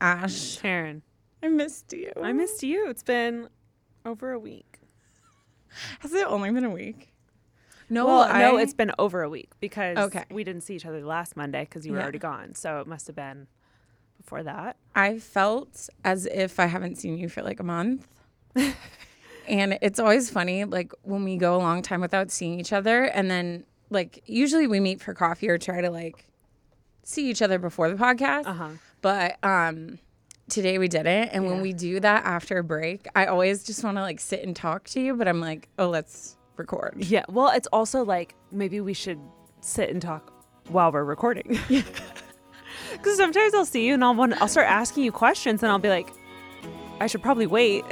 Ash, Taryne, I missed you. I missed you. It's been over a week. Has it only been a week? No, well, no, it's been over a week because Okay. we didn't see each other last Monday because you were Yeah. already gone. So it must have been before that. I felt as if I haven't seen you for like a month. and it's always funny, like when we go a long time without seeing each other, and then like usually we meet for coffee or try to like see each other before the podcast. Uh huh. But um today we didn't. And when we do that after a break, I always just want to like sit and talk to you, but I'm like, oh, let's record. Yeah. Well, it's also like maybe we should sit and talk while we're recording. Because sometimes I'll see you and I'll want I'll start asking you questions and I'll be like, I should probably wait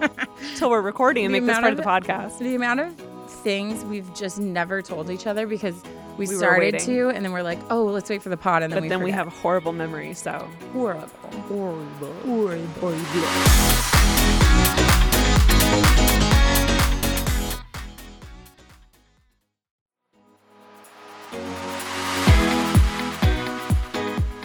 till we're recording and The make this part of the podcast. The amount of things we've just never told each other because we, We started to, and then we're like, oh, let's wait for the pod, and then But we then we forget. have horrible memories. So horrible, horrible horrible. horrible.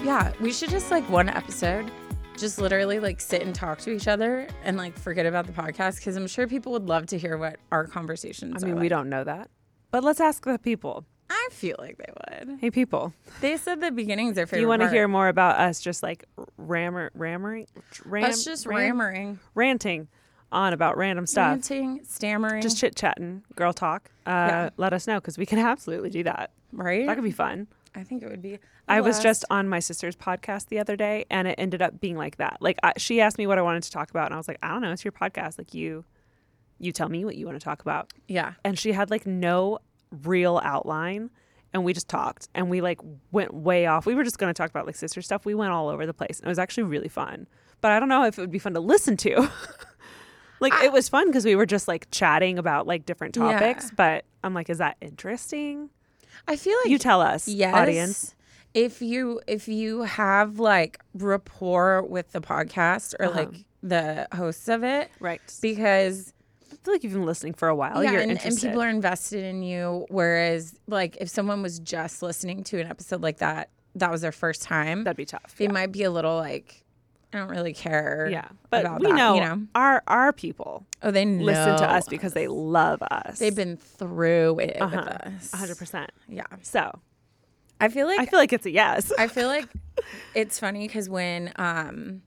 Yeah, we should just like one episode, just literally like sit and talk to each other and like forget about the podcast because I'm sure people would love to hear what our conversations. Are. I mean, are we like. don't know that. But let's ask the people. I feel like they would. Hey, people, They said the beginning's their do favorite. you want to part. hear more about us just like rammer, rammering, ram, us just ram- rammering, ranting on about random stuff? ranting, stammering, Just chit chatting, girl talk. Uh, Yeah. Let us know because we can absolutely do that. right? That could be fun. I think it would be. I was just on my sister's podcast the other day, and it ended up being like that. Like I, she asked me what I wanted to talk about, and I was like, I don't know. It's your podcast. Like you, you tell me what you want to talk about. yeah. And she had like no real outline, and we just talked, and we like went way off. We were just going to talk about like sister stuff. We went all over the place, and it was actually really fun. But I don't know if it would be fun to listen to. like it was fun because we were just like chatting about like different Yeah. topics. But I'm like, is that interesting? I feel like You tell us, yes, audience. If you if you have like rapport with the podcast or Uh-huh. like the hosts of it, Right. because I feel like you've been listening for a while. yeah, You're and, and people are invested in you. Whereas like if someone was just listening to an episode like that, that was their first time, That'd be tough. they yeah. might be a little like, I don't really care. yeah. But about we that, know, you know? our our people Oh, they know listen to us because they love us. they've been through it uh-huh. with us. hundred percent. Yeah, So I feel like I feel like it's a yes. I feel like it's funny because when um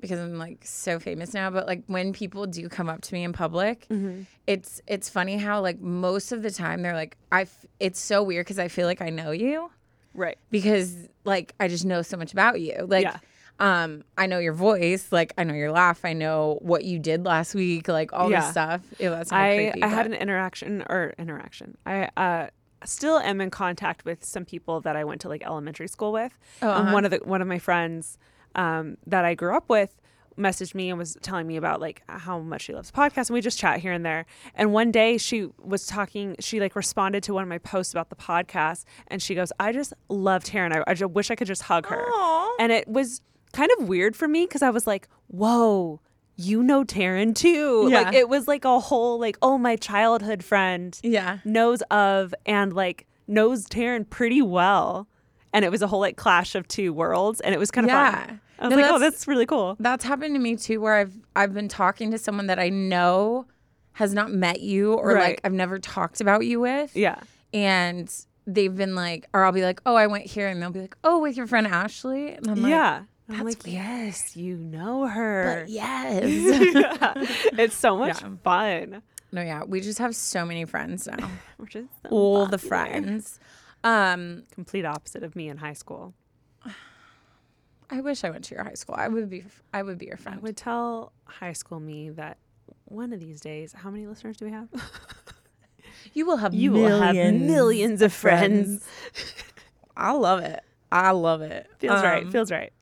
because I'm like so famous now, but like when people do come up to me in public, Mm-hmm. it's it's funny how like most of the time they're like I f- it's so weird because I feel like I know you right. because like I just know so much about you. Like Yeah. Um I know your voice, like I know your laugh, I know what you did last week, like all Yeah. this stuff. Ew, I creepy, I had an interaction or interaction. I uh still am in contact with some people that I went to like elementary school with. Oh, And uh-huh. one of the one of my friends um, that I grew up with messaged me and was telling me about like how much she loves podcasts and we just chat here and there and one day she was talking she like responded to one of my posts about the podcast and she goes i just love Taryne i, I just wish i could just hug her Aw. and it was kind of weird for me because i was like whoa you know Taryne too like it was like a whole like oh my childhood friend yeah. knows of and like knows Taryne pretty well. And it was a whole like clash of two worlds, and it was kind of Yeah. fun. I was No, like, oh, that's- that's really cool. That's happened to me too, where I've I've been talking to someone that I know has not met you or Right. like I've never talked about you with, Yeah, and they've been like, or I'll be like, oh, I went here, and they'll be like, oh, with your friend Ashley, and I'm like, yeah. I'm that's like, weird. yes, you know her. but yes, Yeah. It's so much Yeah. fun. no, yeah, we just have so many friends now, Which is so all the friends. Um, Complete opposite of me in high school. I wish I went to your high school. I would be, I would be your friend. I would tell high school me that one of these days, how many listeners do we have? You will have You will have millions of friends. I love it. I love it. Feels right. Um, Feels right.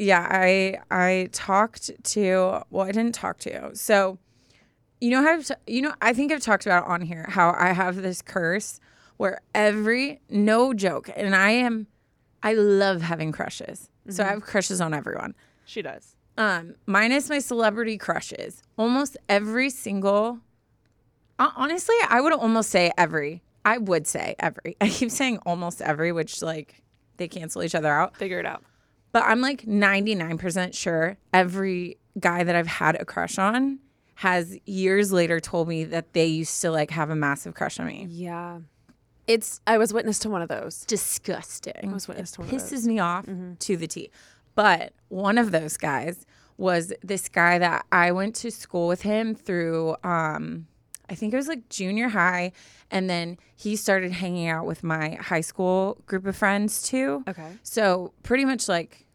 Yeah i i talked to well i didn't talk to you. so you know how you know i think i've talked about on here how i have this curse where every no joke and i am i love having crushes so i have crushes on everyone She does. um minus my celebrity crushes almost every single honestly i would almost say every i would say every i keep saying almost every which like they cancel each other out Figure it out. But I'm like 99% sure every guy that I've had a crush on has years later told me that they used to like have a massive crush on me. Yeah. It's I was witness to one of those. disgusting. I was witness to it one of those. pisses me off to the T. But one of those guys was this guy that I went to school with him through um I think it was like junior high and then he started hanging out with my high school group of friends too. Okay. So pretty much like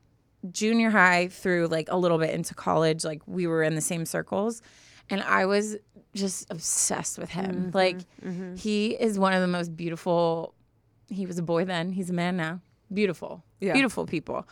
junior high through like a little bit into college, like we were in the same circles. And I was just obsessed with him. Mm-hmm. Like mm-hmm. he is one of the most beautiful he was a boy then, he's a man now. Beautiful. Yeah. Beautiful people.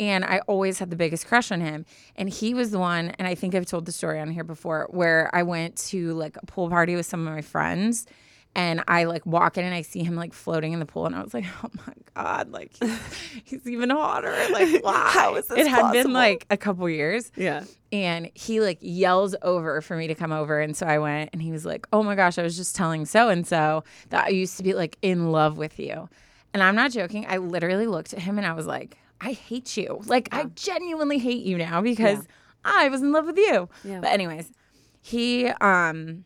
And I always had the biggest crush on him. And he was the one, and I think I've told the story on here before, where I went to like a pool party with some of my friends and I like walk in and I see him like floating in the pool, and I was like, "Oh my god! Like he's, he's even hotter! Like wow, How is this It had possible? been like a couple years, Yeah. and he like yells over for me to come over, and so I went, and he was like, "Oh my gosh! I was just telling so and so that I used to be like in love with you," and I'm not joking. I literally looked at him and I was like, "I hate you! Like I genuinely hate you now because I was in love with you." Yeah. But anyways, he um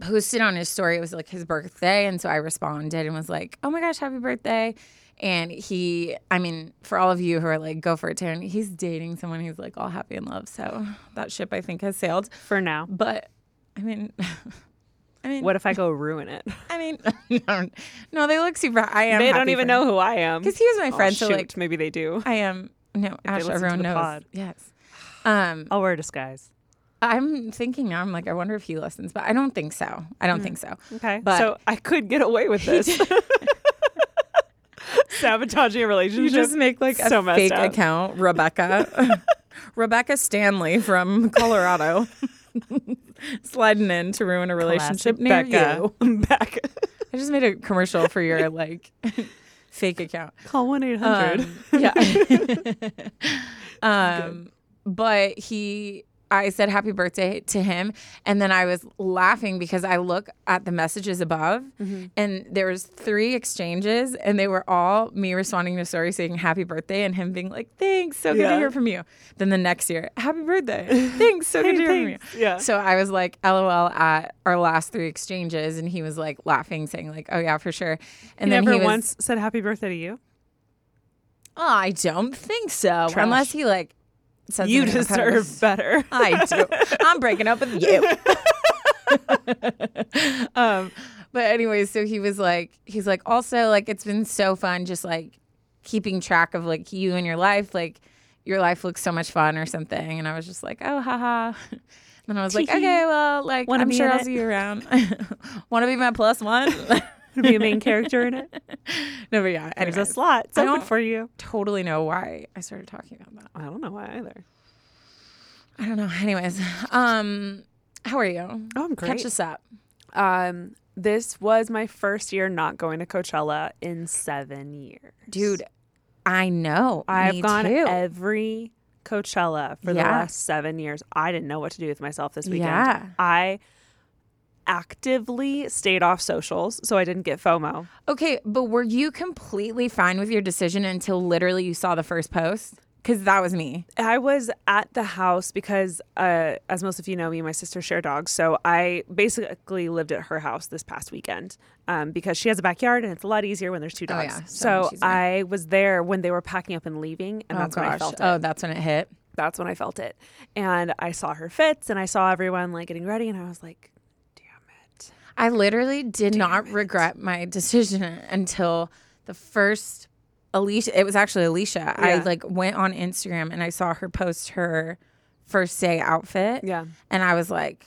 posted on his story it was like his birthday and so i responded and was like oh my gosh happy birthday and he i mean for all of you who are like go for it Taryne, he's dating someone who's like all happy in love so that ship i think has sailed For now. but i mean i mean What if I go ruin it? i mean no, they look super i am they don't even know who I am. because he was my Oh, friend so shoot, like maybe they do. i am no Ash, everyone knows pod. yes um I'll wear a disguise. i'm thinking now i'm like i wonder if he listens but i don't think so i don't think so Okay. But- so I could get away with this. Sabotaging a relationship. You just make like So a fake up. account, Rebecca. Rebecca Stanley from Colorado. Sliding in to ruin a relationship near Becca. you. Back. I just made a commercial for your like fake account. Call 1 800. Um, yeah. um, but he, I said happy birthday to him, and then I was laughing because I look at the messages above, mm-hmm. and there was three exchanges, and they were all me responding to story saying happy birthday, and him being like, "Thanks, so good Yeah. to hear from you." Then the next year, happy birthday, thanks, so good Hey, to hear from you. Yeah. So I was like, LOL at our last three exchanges, and he was like laughing, saying like, "Oh yeah, for sure." And he then never he was, once said happy birthday to you. Oh, I don't think so. Trash. Unless he like said You deserve better. I do. I'm breaking up with you. um, but anyways, so he was like, he's like, also like it's been so fun, just like keeping track of like you and your life, like your life looks so much fun or something. And I was just like, oh, haha. And I was like, okay, well, like Wanna I'm sure I'll it? see you around. Want to be my plus one? To be a main character in it. no, but yeah. There's a slot. It's I open don't- for you. totally know why I started talking about that. I don't know why either. I don't know. Anyways, um, how are you? Oh, I'm great. Catch us up. Um, this was my first year not going to Coachella in seven years. Dude, I know. I've gone too. every Coachella for the last seven years. I didn't know what to do with myself this weekend. Yeah. I actively stayed off socials so I didn't get FOMO. Okay, but were you completely fine with your decision until literally you saw the first post? Because that was me. I was at the house because, uh, as most of you know, me and my sister share dogs. So I basically lived at her house this past weekend um, because she has a backyard and it's a lot easier when there's two dogs. yeah. So So. I was there when they were packing up and leaving, and that's when I felt it. Oh, that's when it hit. That's when I felt it. And I saw her fits and I saw everyone like getting ready, and I was like. I literally did not regret my decision until the first Alicia. It was actually Alicia. I like went on Instagram and I saw her post her first day outfit. Yeah. And I was like,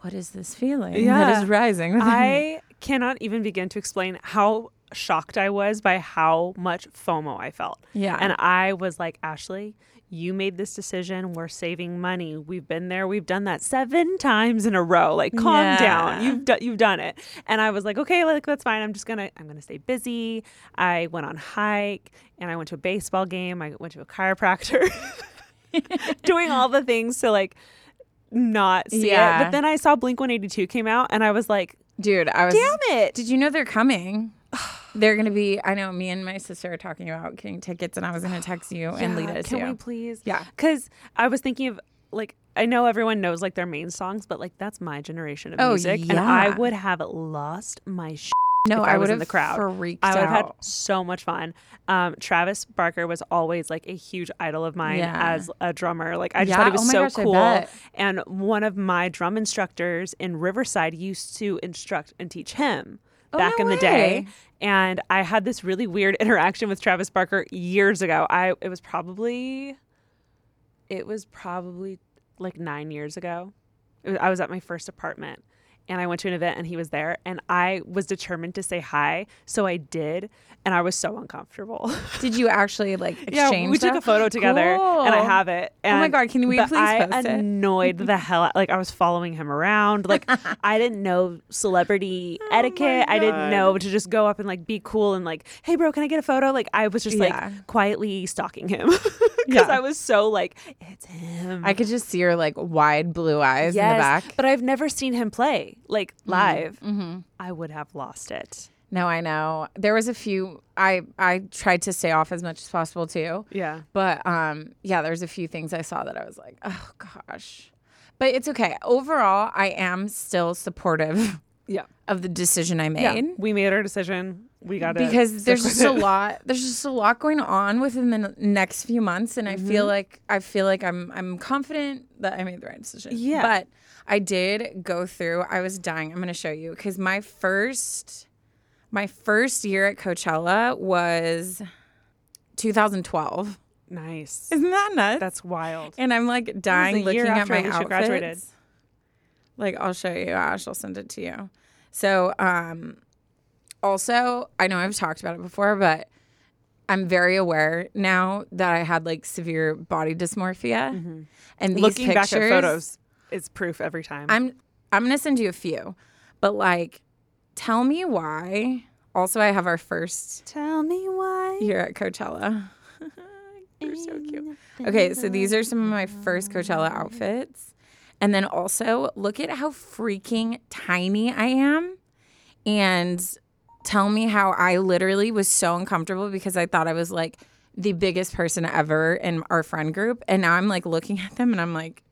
what is this feeling that Yeah. is rising? I cannot even begin to explain how shocked I was by how much FOMO I felt. Yeah. And I was like, Ashley, you made this decision. We're saving money. We've been there. We've done that seven times in a row. Like, calm Yeah. down. You've done. You've done it. And I was like, okay, like that's fine. I'm just gonna. I'm gonna stay busy. I went on hike and I went to a baseball game. I went to a chiropractor. Doing all the things to like not see it. But then I saw Blink 182 came out and I was like, Dude, I was. damn it. Did you know they're coming? They're gonna be. I know. Me and my sister are talking about getting tickets, and I was gonna text you and lead Yeah, us Can to. we please? Yeah. Because I was thinking of like I know everyone knows like their main songs, but like that's my generation of Oh, music, and I would have lost my. Sh- no, if I, I was would in have the crowd. freaked I would have had out. so much fun. Um, Travis Barker was always like a huge idol of mine Yeah. as a drummer. Like I just Yeah, thought he was oh my so gosh, I cool. bet. And one of my drum instructors in Riverside used to instruct and teach him Oh, back no in the day. And I had this really weird interaction with Travis Barker years ago. I it was probably it was probably like nine years ago. It was, I was at my first apartment and I went to an event and he was there and I was determined to say hi. So I did and I was so uncomfortable. Did you actually like exchange? yeah, we took a photo together and I have it. Oh my God, can we please I post it? annoyed the hell out. Like I was following him around. Like I didn't know celebrity oh etiquette. I didn't Oh know to just go up and like be cool and like, hey bro, can I get a photo? Like I was just Yeah. like quietly stalking him because Yeah. I was so like, it's him. I could just see her like wide blue eyes yes, in the back. but I've never seen him play like live. Mm-hmm. I would have lost it. No, I know. There was a few. I I tried to stay off as much as possible too. Yeah. But um, yeah, there's a few things I saw that I was like, oh gosh. But it's okay. Overall, I am still supportive Yeah. of the decision I made. Yeah. We made our decision. We got because there's just a lot there's just a lot going on within the next few months and i feel Mm-hmm. like i feel like i'm i'm confident that i made the right decision Yeah. but i did go through i was dying i'm going to show you because my first my first year at coachella was 2012 Nice. isn't that nuts That's wild. and i'm like dying looking at my outfits graduated. like I'll show you. Ash, I'll send it to you. So, um, also, I know I've talked about it before, but I'm very aware now that I had like severe body dysmorphia, and these Looking pictures, back at photos is proof every time. I'm I'm gonna send you a few, but like, tell me why. Also, I have our first Tell me why. year at Coachella. You're so cute. Okay, so these are some of my first Coachella outfits. And then also, look at how freaking tiny I am. And tell me how I literally was so uncomfortable because I thought I was like the biggest person ever in our friend group. And now I'm like looking at them and I'm like,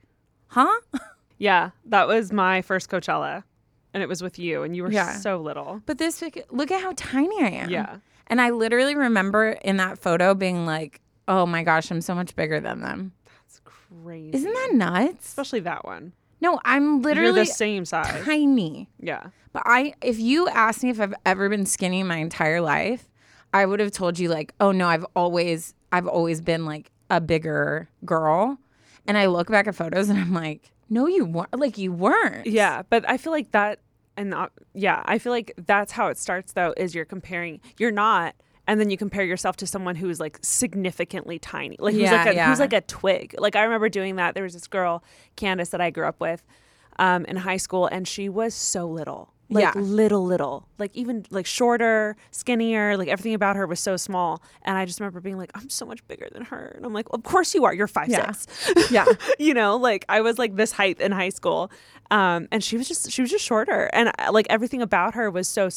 huh? Yeah, that was my first Coachella, and it was with you, and you were Yeah. so little. But this, look at how tiny I am. Yeah. And I literally remember in that photo being like, oh my gosh, I'm so much bigger than them. Crazy. Isn't that nuts? especially that one? No, I'm You're literally the same size. tiny. Yeah. But I, if you asked me if I've ever been skinny my entire life, I would have told you like, oh no, I've always, I've always been like a bigger girl. And I look back at photos and I'm like, no, you weren't. Like you weren't. Yeah, but I feel like that, and not, yeah, I feel like that's how it starts though. Is you're comparing, you're not, and then you compare yourself to someone who's like significantly tiny, like who's Yeah, like a, yeah. who's like a twig. Like I remember doing that. There was this girl, Candace, that I grew up with, um, in high school, and she was so little. Like Yeah. little, little, like even like shorter, skinnier, like everything about her was so small. And I just remember being like, I'm so much bigger than her. And I'm like, well, of course you are. You're five Yeah. six. Yeah. you know, like I was like this height in high school. Um, and she was just she was just shorter, and uh, like everything about her was so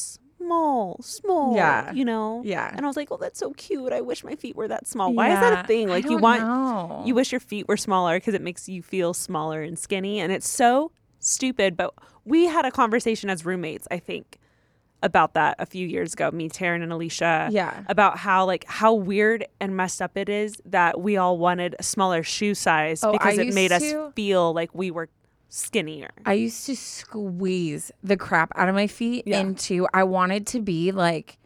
small, small. Yeah. you know. Yeah. And I was like, oh, that's so cute. I wish my feet were that small. Why is that a thing? Like you want know. you wish your feet were smaller because it makes you feel smaller and skinny, and it's so stupid. But we had a conversation as roommates, I think. About that a few years ago, me, Taryne, and Alicia. Yeah. About how like how weird and messed up it is that we all wanted a smaller shoe size Oh, because I it made us feel like we were skinnier. I used to squeeze the crap out of my feet Yeah. into I wanted to be like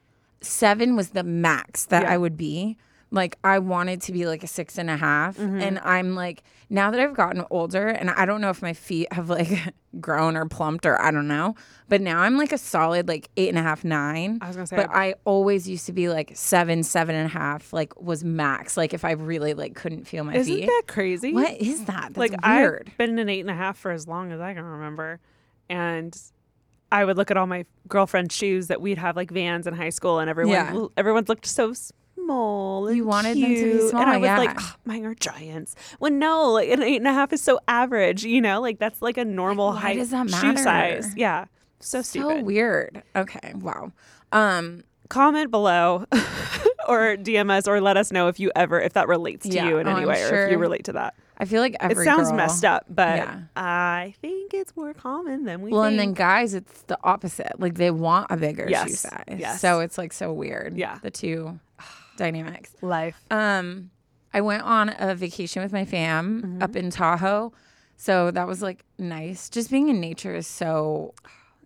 seven was the max that Yeah. I would be. Like I wanted to be like a six and a half. Mm-hmm. And I'm like now that I've gotten older and I don't know if my feet have like grown or plumped or I don't know. But now I'm like a solid like eight and a half, nine. I was gonna say, But I always used to be like seven, seven and a half, like was max. Like if I really like couldn't feel my feet. Isn't that crazy? what is that? That's like weird. I've been an eight and a half for as long as I can remember, and I would look at all my girlfriend's shoes that we'd have like Vans in high school, and everyone Yeah. everyone looked so small. You wanted them to be small, and I was like, yeah. Mine are giants. When no, like an eight and a half is so average. You know, like that's like a normal why height does that shoe size. Yeah, so stupid. So weird. Okay. Wow. Um, comment below or DM us or let us know if you ever if that relates to Yeah. you in Oh, any way or if you relate to that. I feel like every it sounds girl- messed up, but Yeah. I think it's more common than we Well, think. and then guys, it's the opposite. Like they want a bigger shoe size. Yes. So it's like so weird. Yeah. The two dynamics. life. Um, I went on a vacation with my fam Mm-hmm. up in Tahoe. So that was like nice. Just being in nature is so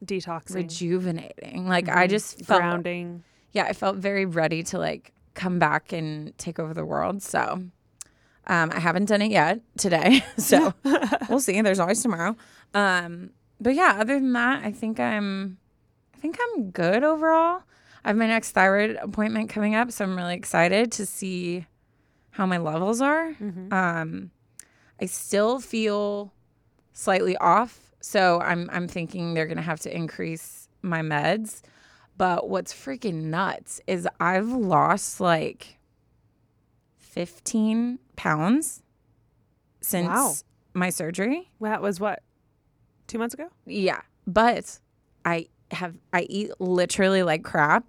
Detoxing. rejuvenating. Like I just felt grounding. yeah, I felt very ready to like come back and take over the world. So um, I haven't done it yet today. So we'll see. There's always tomorrow. Um, but yeah, other than that, I think I'm I think I'm good overall. I have my next thyroid appointment coming up, so I'm really excited to see how my levels are. Um, I still feel slightly off, so I'm I'm thinking they're gonna have to increase my meds. But what's freaking nuts is I've lost like 15 pounds since Wow. my surgery. That was what? Two months ago? Yeah, but I have I eat literally like crap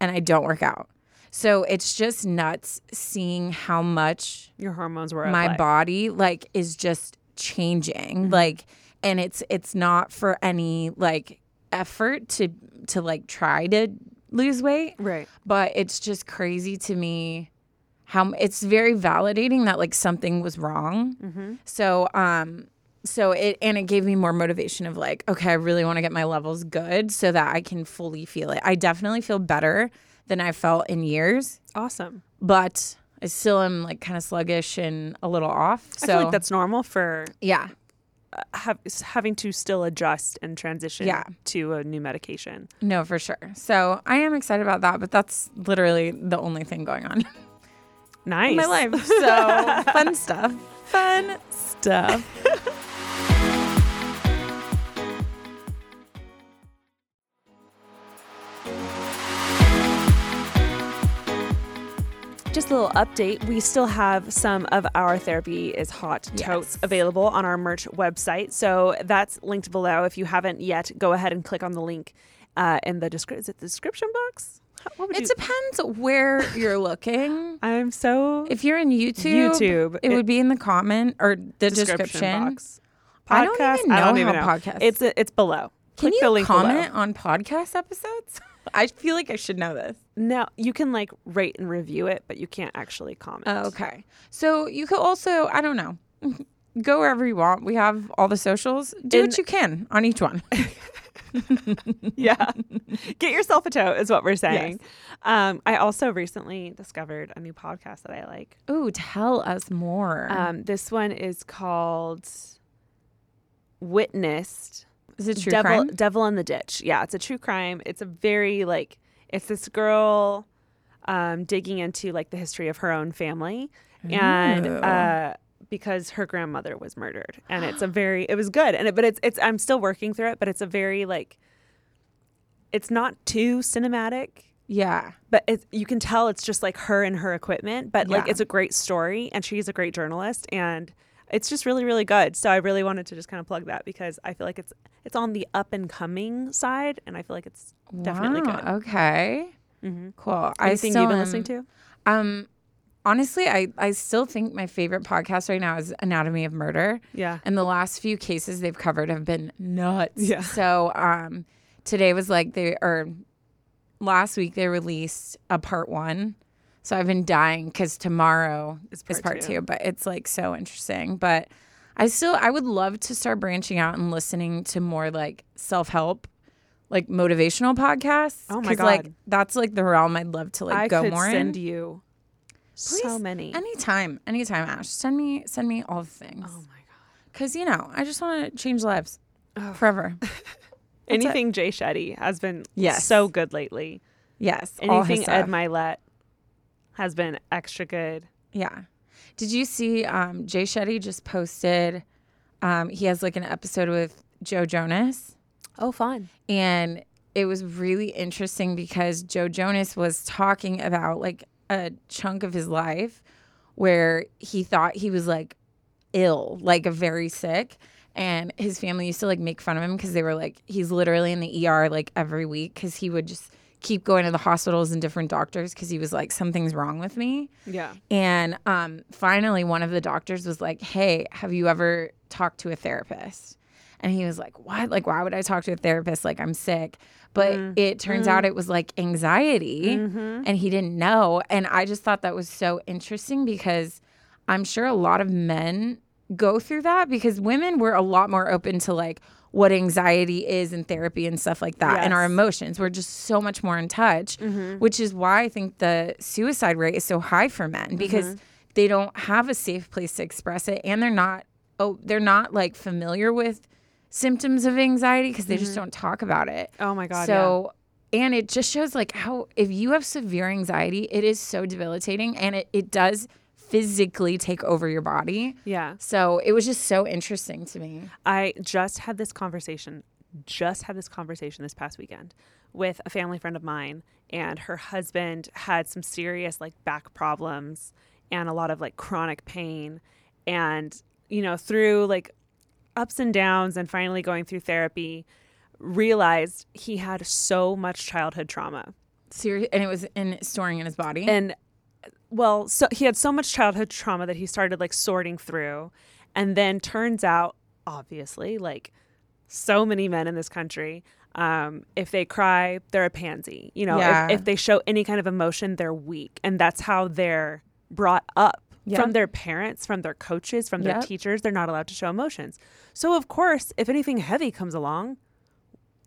and I don't work out. So it's just nuts seeing how much Your hormones were my body like is just changing. Like and it's it's not for any like effort to to like try to lose weight. Right. but it's just crazy to me how it's very validating that like something was wrong. So um so it and it gave me more motivation of like okay i really want to get my levels good so that i can fully feel it i definitely feel better than i felt in years Awesome. but i still am like kind of sluggish and a little off so I feel like that's normal for yeah uh, have, having to still adjust and transition Yeah. to a new medication. no for sure so i am excited about that but that's literally the only thing going on Nice. in my life so fun stuff fun stuff Just a little update. We still have some of our therapy is hot totes Yes. available on our merch website. So that's linked below. If you haven't yet, go ahead and click on the link uh, in the description. Is it the description box? How- It you? depends where you're looking. I'm so If you're in YouTube, YouTube, it, it- would be in the comment or the description, description. box. I don't Podcast? even know I don't how even know. podcasts- It's it's below. Can Click you the link comment below. on podcast episodes? I feel like I should know this. Now you can like rate and review it, but you can't actually comment. Oh, okay. So you could also, I don't know, go wherever you want. We have all the socials. Do In- what you can on each one. yeah. Get yourself a tote is what we're saying. Um, I also recently discovered a new podcast that I like. Ooh, tell us more. Um, this one is called Witnessed. Is it true Devil crime? Devil in the Ditch. Yeah, it's a true crime. It's a very like it's this girl um, digging into like the history of her own family. And uh, because her grandmother was murdered. And it's a very it was good. And it, but it's it's I'm still working through it but it's a very like it's not too cinematic. Yeah. but you can tell it's just like her and her equipment. But like Yeah. it's a great story and she's a great journalist. And it's just really really good so i really wanted to just kind of plug that because i feel like it's it's on the up and coming side and i feel like it's definitely Wow, good Okay. Mhm. Cool. anything I you've been listening to Um, honestly, I I still think my favorite podcast right now is Anatomy of Murder. yeah And the last few cases they've covered have been nuts. Yeah. So um, today was like they or last week they released a part one. So I've been dying because tomorrow Is is part part two. two. But it's like so interesting. But I still I would love to start branching out and listening to more like self help. Like motivational podcasts. Oh my 'Cause, Like that's like the realm I'd love to like i go could more send in. you so many Anytime, anytime, Ash. Send me, send me all the things. oh my god Cause you know, I just want to change lives Oh. forever. it. anything jay shetty has been Yes. so good lately yes, anything Ed Mylett has been extra good Yeah. Did you see? Um, Jay Shetty just posted. Um, he has like an episode with Joe Jonas, oh fun and it was really interesting because Joe Jonas was talking about like a chunk of his life where he thought he was like ill, like very sick. And his family used to like make fun of him because they were like, he's literally in the ER like every week because he would just keep going to the hospitals and different doctors because he was like, something's wrong with me. Yeah. And um, finally, one of the doctors was like, Hey, have you ever talked to a therapist? And he was like, What? Like, why would I talk to a therapist? Like, I'm sick. But it turns out it was like anxiety and he didn't know. And I just thought that was so interesting because I'm sure a lot of men go through that because women were a lot more open to like what anxiety is in therapy and stuff like that and our emotions. We're just so much more in touch, mm-hmm. which is why I think the suicide rate is so high for men because mm-hmm. they don't have a safe place to express it and they're not oh they're not like familiar with symptoms of anxiety because they just mm-hmm. don't talk about it. Oh my God. So, and it just shows like how if you have severe anxiety, it is so debilitating and it, it does physically take over your body. yeah. So it was just so interesting to me. I just had this conversation, just had this conversation this past weekend with a family friend of mine, and her husband had some serious like back problems and a lot of like chronic pain. And, you know, through like ups and downs and finally going through therapy, realized he had so much childhood trauma. Serious, and it was in storing in his body. And well, so he had so much childhood trauma that he started like sorting through. And then turns out, obviously, like so many men in this country, um, if they cry, they're a pansy. You know, Yeah. if, if they show any kind of emotion, they're weak. And that's how they're brought up Yep. from their parents, from their coaches, from their Yep. teachers. They're not allowed to show emotions. So, of course, if anything heavy comes along,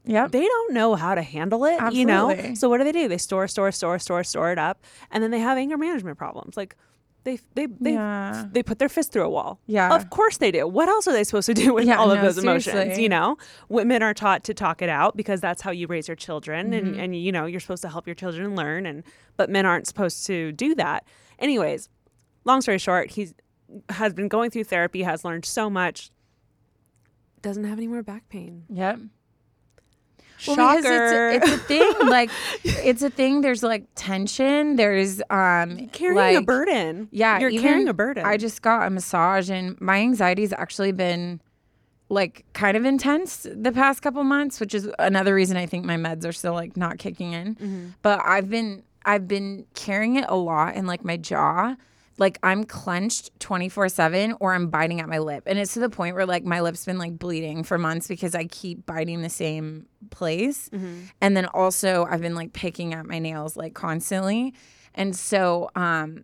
yep. they don't know how to handle it, you know? So what do they do? They store, store, store, store, store it up, and then they have anger management problems. Like they they they Yeah. they put their fist through a wall. Yeah. Of course they do. What else are they supposed to do with Yeah, all of no, those emotions? seriously. You know? Women are taught to talk it out because that's how you raise your children Mm-hmm. and, and you know, you're supposed to help your children learn and but men aren't supposed to do that. Anyways, long story short, he's has been going through therapy, has learned so much, doesn't have any more back pain. Yep. Well, Shocker. because it's, it's a thing. Like, it's a thing. There's like tension. There's um carrying a burden. Yeah, you're carrying a burden. I just got a massage, and my anxiety's actually been like kind of intense the past couple months, which is another reason I think my meds are still like not kicking in. Mm-hmm. But I've been I've been carrying it a lot in like my jaw. Like I'm clenched 24/7 or I'm biting at my lip. And it's to the point where like my lip's been like bleeding for months because I keep biting the same place. Mm-hmm. And then also I've been like picking at my nails like constantly. And so um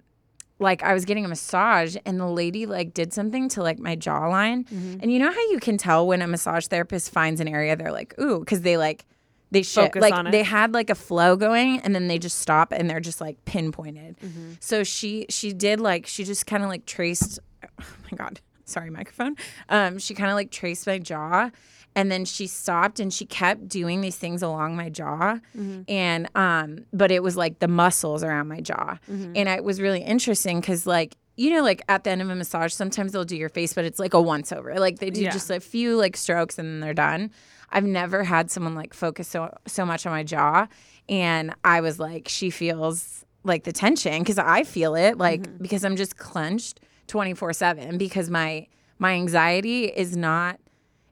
like I was getting a massage and the lady like did something to like my jawline. Mm-hmm. And you know how you can tell when a massage therapist finds an area they're like, ooh, because they like they Focus like they had like a flow going and then they just stop and they're just like pinpointed. Mm-hmm. So she she did like she just kind of like traced oh my god, sorry microphone. Um she kind of like traced my jaw and then she stopped and she kept doing these things along my jaw Mm-hmm. and um but it was like the muscles around my jaw Mm-hmm. and it was really interesting because like you know like at the end of a massage sometimes they'll do your face but it's like a once over like they do Yeah. just a few like strokes and then they're done i've never had someone like focus so so much on my jaw and i was like she feels like the tension because i feel it like Mm-hmm. because i'm just clenched 24 7 because my my anxiety is not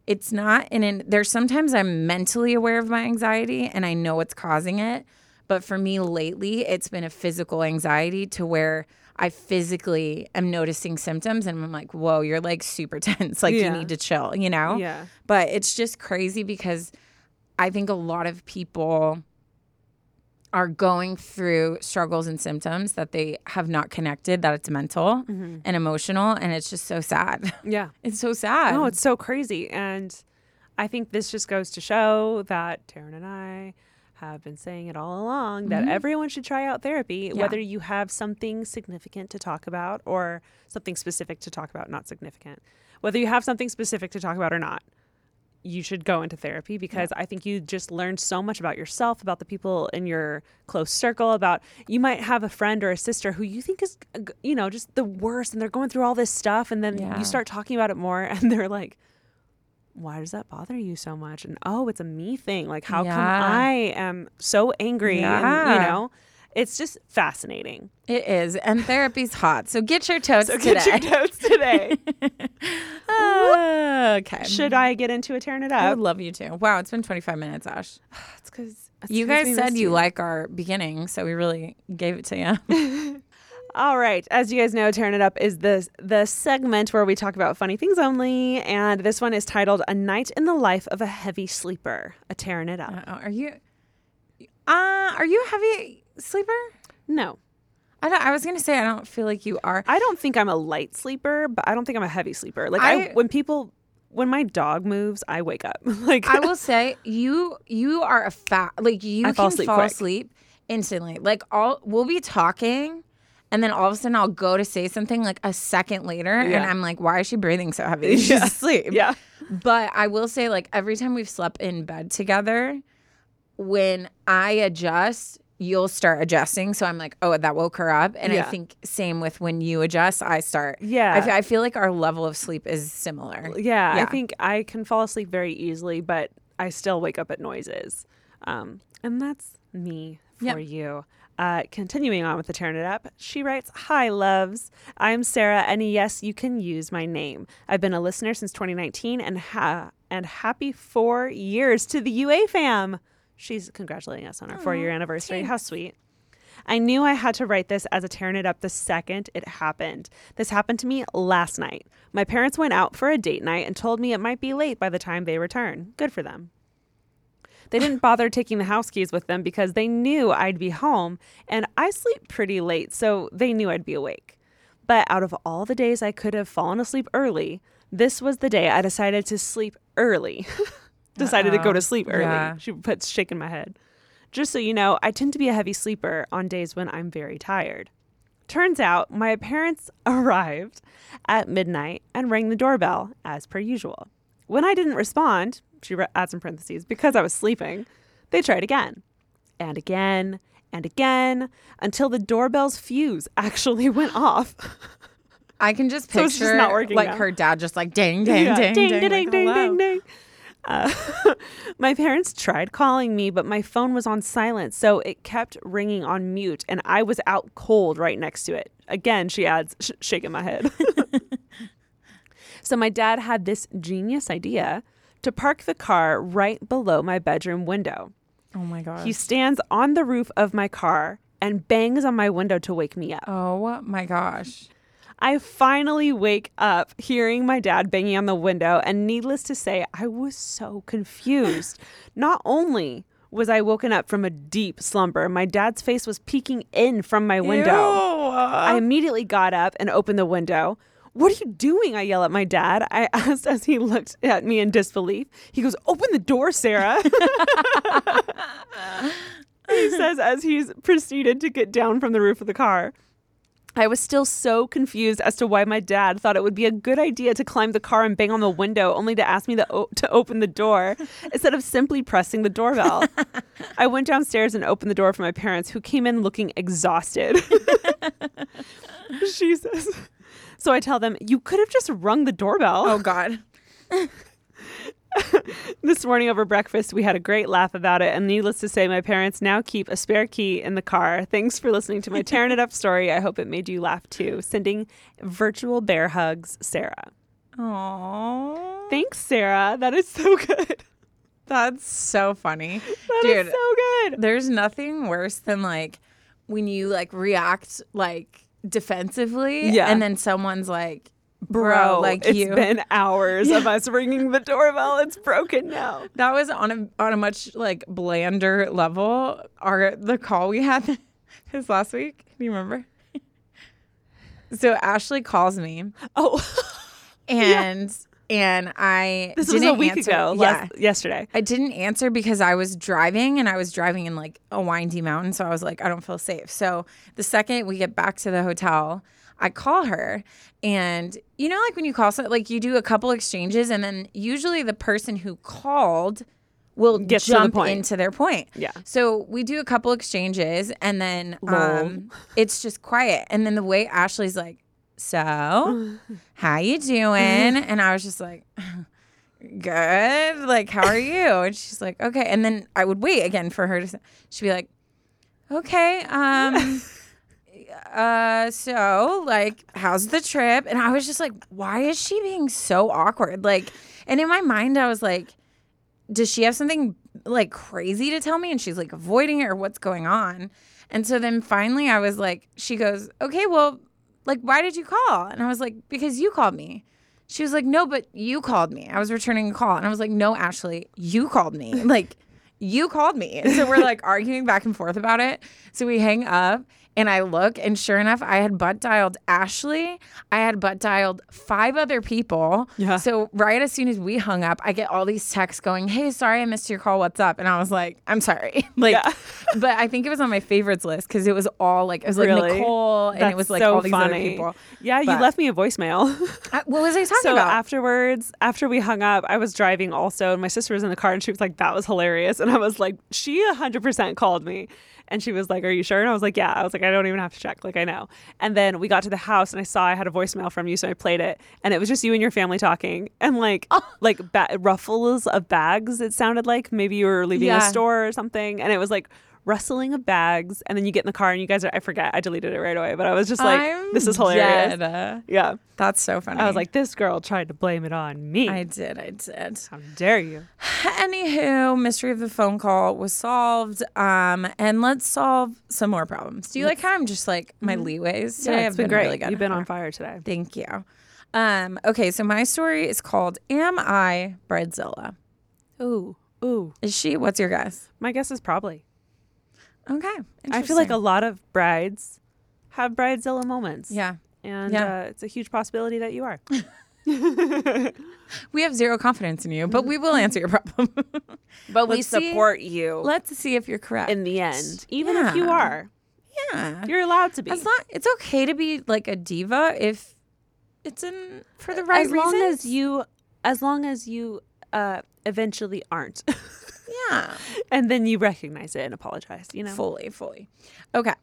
it's not in an there's sometimes I'm mentally aware of my anxiety and I know what's causing it. But for me lately, it's been a physical anxiety to where I physically am noticing symptoms and I'm like, whoa, you're like super tense. Like Yeah. you need to chill, you know? Yeah. But it's just crazy because I think a lot of people are going through struggles and symptoms that they have not connected that it's mental Mm-hmm. and emotional and it's just so sad. Yeah. it's so sad. No, it's so crazy. And I think this just goes to show that Taryne and I have been saying it all along that everyone should try out therapy, whether you have something significant to talk about or something specific to talk about, not significant. Whether you have something specific to talk about or not, you should go into therapy because I think you just learn so much about yourself, about the people in your close circle, about you might have a friend or a sister who you think is, uh, you know, just the worst and they're going through all this stuff. And then Yeah. you start talking about it more and they're like, why does that bother you so much? And oh, it's a me thing. Like, how come I am so angry? And, you know, it's just fascinating. It is, and therapy's hot. So get your totes So today. get your notes today. Ah. Okay. Should I get into a tearing it up? I would love you to. Wow, it's been 25 minutes, Ash. It's because You guys said you like our beginning, so we really gave it to you. All right. As you guys know, Tearing It Up is the the segment where we talk about funny things only, and this one is titled "A Night in the Life of a Heavy Sleeper." A Tearing It Up. Uh, are you? Uh, are you a heavy sleeper? No, I don't, I was gonna say I don't feel like you are. I don't think I'm a light sleeper, but I don't think I'm a heavy sleeper. Like I, I- when people when my dog moves, I wake up. like I will say you you are a fat like you I can fall asleep fall asleep instantly. Like all we'll be talking and then all of a sudden I'll go to say something like a second later and I'm like, why is she breathing so heavy? She's Yeah. asleep. yeah. But I will say, like, every time we've slept in bed together, when I adjust, you'll start adjusting. So I'm like, oh, that woke her up. And I think same with when you adjust, I start. Yeah. I, feel like our level of sleep is similar. Yeah, I think I can fall asleep very easily, but I still wake up at noises. Um, and that's me for Yep. you. Uh, continuing on with the Turn It Up, she writes Hi, loves. I'm Sarah, and yes, you can use my name. I've been a listener since 2019 and, ha- and happy four years to the UA fam. She's congratulating us on our four year anniversary. How sweet. I knew I had to write this as a tearing it up the second it happened. This happened to me last night. My parents went out for a date night and told me it might be late by the time they return. Good for them. They didn't bother taking the house keys with them because they knew I'd be home and I sleep pretty late, so they knew I'd be awake. But out of all the days I could have fallen asleep early, this was the day I decided to sleep early. decided to go to uh-huh. sleep early. Yeah. She puts shaking my head. Just so you know, I tend to be a heavy sleeper on days when I'm very tired. Turns out my parents arrived at midnight and rang the doorbell as per usual. When I didn't respond, she re- adds in parentheses, because I was sleeping, they tried again and again and again until the doorbell's fuse actually went off. I can just So picture it's just not working like now. her dad just like ding, ding, Yeah. ding, ding, ding, ding, ding, hello. ding, ding. Uh, my parents tried calling me, but my phone was on silent, so it kept ringing on mute, and I was out cold right next to it. Again, she adds, sh- shaking my head. so my dad had this genius idea to park the car right below my bedroom window. Oh my god. He stands on the roof of my car and bangs on my window to wake me up. oh my gosh. I finally wake up hearing my dad banging on the window, and needless to say, I was so confused. Not only was I woken up from a deep slumber, my dad's face was peeking in from my window. I immediately got up and opened the window. What are you doing? I yell at my dad. I asked as he looked at me in disbelief. He goes, Open the door, Sarah. he says as he's proceeded to get down from the roof of the car. I was still so confused as to why my dad thought it would be a good idea to climb the car and bang on the window, only to ask me to, o- to open the door instead of simply pressing the doorbell. I went downstairs and opened the door for my parents, who came in looking exhausted. she says. So I tell them, You could have just rung the doorbell. Oh god. This morning over breakfast, we had a great laugh about it, and needless to say, my parents now keep a spare key in the car. Thanks for listening to my tearing it up story. I hope it made you laugh too. Sending virtual bear hugs, Sarah. Oh. Thanks, Sarah. That is so good. That's so funny. That is Dude, so good. there's nothing worse than like when you like react like defensively Yeah. and then someone's like bro, like it's you been hours of us ringing the doorbell. It's broken now. that was on a on a much like blander level our the call we had this last week do you remember so ashley calls me Oh, and and i this was a week answer. ago. yeah Last, yesterday. I didn't answer because I was driving and I was driving in like a windy mountain. So I was like, I don't feel safe. So the second we get back to the hotel, I call her. And you know, like when you call someone, like you do a couple exchanges and then usually the person who called will Gets to the jump into their point. Yeah. So we do a couple exchanges and then um, it's just quiet. And then the way Ashley's like, so how you doing? And I was just like, good. Like, how are you? And she's like, okay. And then I would wait again for her to, she'd be like, okay, um, uh, so like, how's the trip? And I was just like, why is she being so awkward? Like, and in my mind, I was like, does she have something like crazy to tell me? And she's like avoiding it or what's going on? And so then finally I was like, she goes, okay, well, like, why did you call? And I was like, because you called me. She was like, no, but you called me. I was returning a call. And I was like, no, Ashley, you called me. Like, you called me. So we're like arguing back and forth about it. So we hang up and I look, and sure enough, I had butt dialed Ashley. I had butt dialed five other people. Yeah. So right as soon as we hung up, I get all these texts going, "Hey, sorry I missed your call. What's up?" And I was like, "I'm sorry." like, Yeah. but I think it was on my favorites list because it was all like it was like Really? Nicole, and it was like so all these other funny. people. Yeah, you left me a voicemail. I, uh, what was I talking so about? afterwards, after we hung up, I was driving also, and my sister was in the car, and she was like, "That was hilarious," and I was like, "She hundred percent called me." And she was like, "Are you sure?" And I was like, "Yeah." I was like, "I don't even have to check. Like, I know." And then we got to the house, and I saw I had a voicemail from you, so I played it, and it was just you and your family talking, and like, Oh. like ba- ruffles of bags. It sounded like maybe you were leaving Yeah. a store or something, and it was like rustling of bags, and then you get in the car, and you guys are—I forget, I deleted it right away, but I was just like, I'm "This is hilarious." dead. Yeah, That's so funny. I was like, "This girl tried to blame it on me." I did, I did. How dare you? Anywho, mystery of the phone call was solved. Um, and let's solve some more problems. Do you like how I'm just like my leeways today? Mm-hmm. Yeah, have it's been, great. really good. You've been on fire today. Thank you. Um, okay, so my story is called "Am I Bridezilla?" Ooh, ooh. Is she? What's your guess? My guess is probably. Okay, I feel like a lot of brides have bridezilla moments. yeah. And Yeah. Uh, it's a huge possibility that you are. We have zero confidence in you, but we will answer your problem. But we support you Let's see if you're correct. in the end, even if you Yeah. are. yeah, You're allowed to be. as long it's okay to be like a diva if it's in for the right as long as you as long as you uh eventually aren't. Yeah. and then you recognize it and apologize, you know. fully fully okay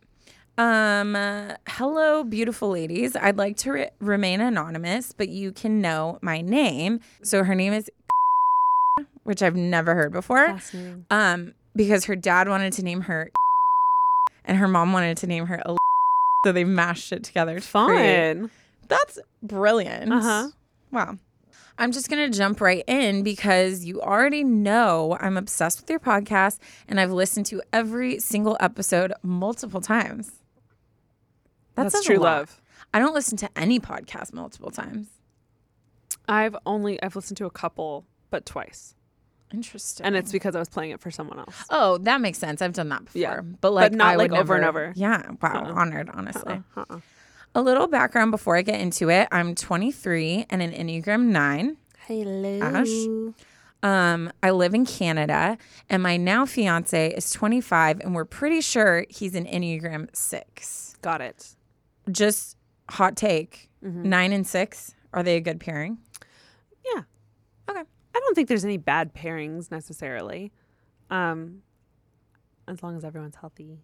um uh, hello beautiful ladies i'd like to re- remain anonymous but you can know my name so her name is which i've never heard before Fascinating. um because her dad wanted to name her and her mom wanted to name her so they mashed it together to create- Fun. that's brilliant Uh-huh. wow I'm just going to jump right in because you already know I'm obsessed with your podcast and I've listened to every single episode multiple times. That That's true love. I don't listen to any podcast multiple times. I've only I've listened to a couple, but twice. Interesting. And it's because I was playing it for someone else. oh, that makes sense. I've done that before. Yeah. But like not, I would like, over and over. Yeah. Wow. Uh-uh. Honored, honestly. Uh-uh. uh-uh. A little background before I get into it. I'm 23 and an Enneagram 9. Hello. Ash? Um, I live in Canada, and my now fiance is 25, and we're pretty sure he's an Enneagram 6. Got it. Just hot take Mm-hmm. 9 and 6, are they a good pairing? Yeah. Okay. I don't think there's any bad pairings necessarily. Um as long as everyone's healthy.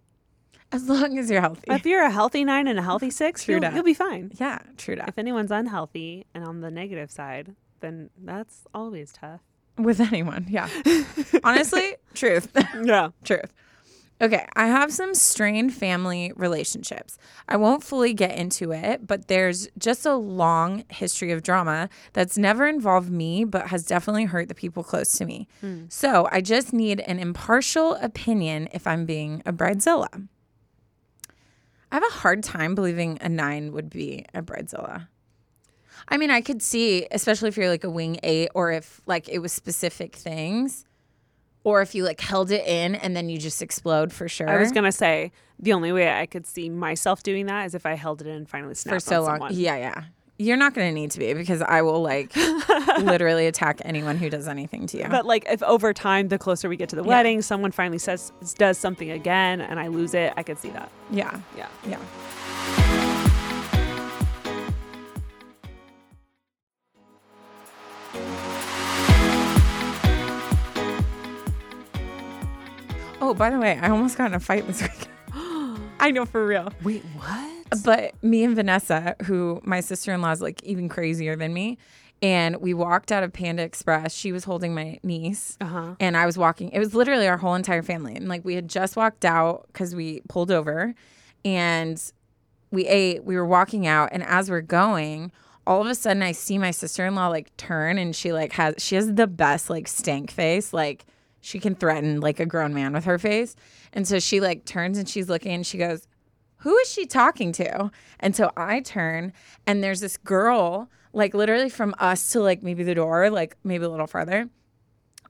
As long as you're healthy. If you're a healthy nine and a healthy six, True you'll, you'll be fine. yeah, true that. If anyone's unhealthy and on the negative side, then that's always tough. With anyone, yeah. Honestly, truth. Yeah. Truth. Okay, I have some strained family relationships. I won't fully get into it, but there's just a long history of drama that's never involved me, but has definitely hurt the people close to me. Hmm. So I just need an impartial opinion if I'm being a bridezilla. I have a hard time believing a nine would be a bridezilla. I mean, I could see, especially if you're like a wing eight, or if like it was specific things, or if you like held it in and then you just explode for sure. I was gonna say the only way I could see myself doing that is if I held it in and finally snapped for so on long. someone. Yeah, yeah. You're not going to need to be because I will like literally attack anyone who does anything to you. But like if over time, the closer we get to the wedding, someone finally says does something again, and I lose it, I could see that. yeah, Yeah. yeah. Oh, by the way, I almost got in a fight this week. I know for real. Wait, what? But me and Vanessa, who my sister in law is like even crazier than me, and we walked out of Panda Express. She was holding my niece, Uh-huh. and I was walking. It was literally our whole entire family, and like we had just walked out because we pulled over, and we ate, we were walking out, and as we're going, all of a sudden I see my sister-in-law like turn and she like has she has the best like stank face. Like she can threaten like a grown man with her face. And so she like turns and she's looking and she goes, Who is she talking to? And so I turn and there's this girl, like literally from us to like maybe the door, like maybe a little farther.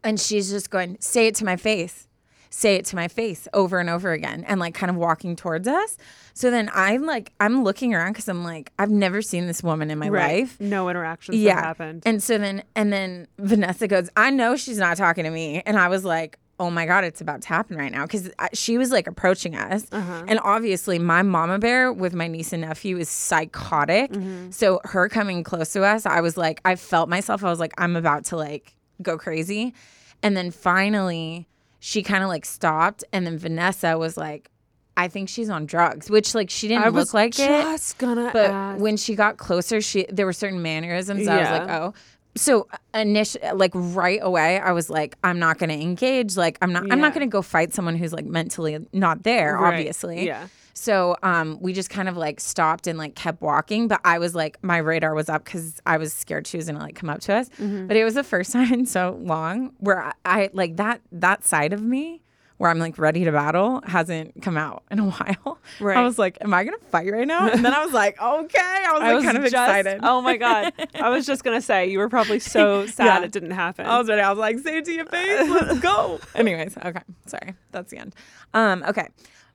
And she's just going, Say it to my face say it to my face over and over again and like kind of walking towards us. So then I'm like, I'm looking around because I'm like, I've never seen this woman in my life. No interactions Yeah. happened. And so then, and then Vanessa goes, I know she's not talking to me. And I was like, oh my God, it's about to happen right now. Cause she was like approaching us. Uh-huh. And obviously, my mama bear with my niece and nephew is psychotic. Mm-hmm. So her coming close to us, I was like, I felt myself. I was like, I'm about to like go crazy. And then finally, she kind of like stopped. And then Vanessa was like, I think she's on drugs, which like she didn't I look was like it. just gonna But ask. when she got closer, she there were certain mannerisms. I was like, oh. So initially, like right away, I was like, I'm not going to engage. Like, I'm not. I'm not going to go fight someone who's like mentally not there. Right. Obviously. Yeah. So um, we just kind of like stopped and like kept walking. But I was like, my radar was up because I was scared she was gonna like come up to us. Mm-hmm. But it was the first time in so long where I, I like that that side of me where I'm like ready to battle hasn't come out in a while. Right. I was like, am I gonna fight right now? And then I was like, okay. I was like I was kind of just- excited. Oh my god! I was just gonna say you were probably so sad Yeah. it didn't happen. I was ready. I was like, say it to your face. Let's go. Anyways, okay. Sorry. That's the end. Um, okay.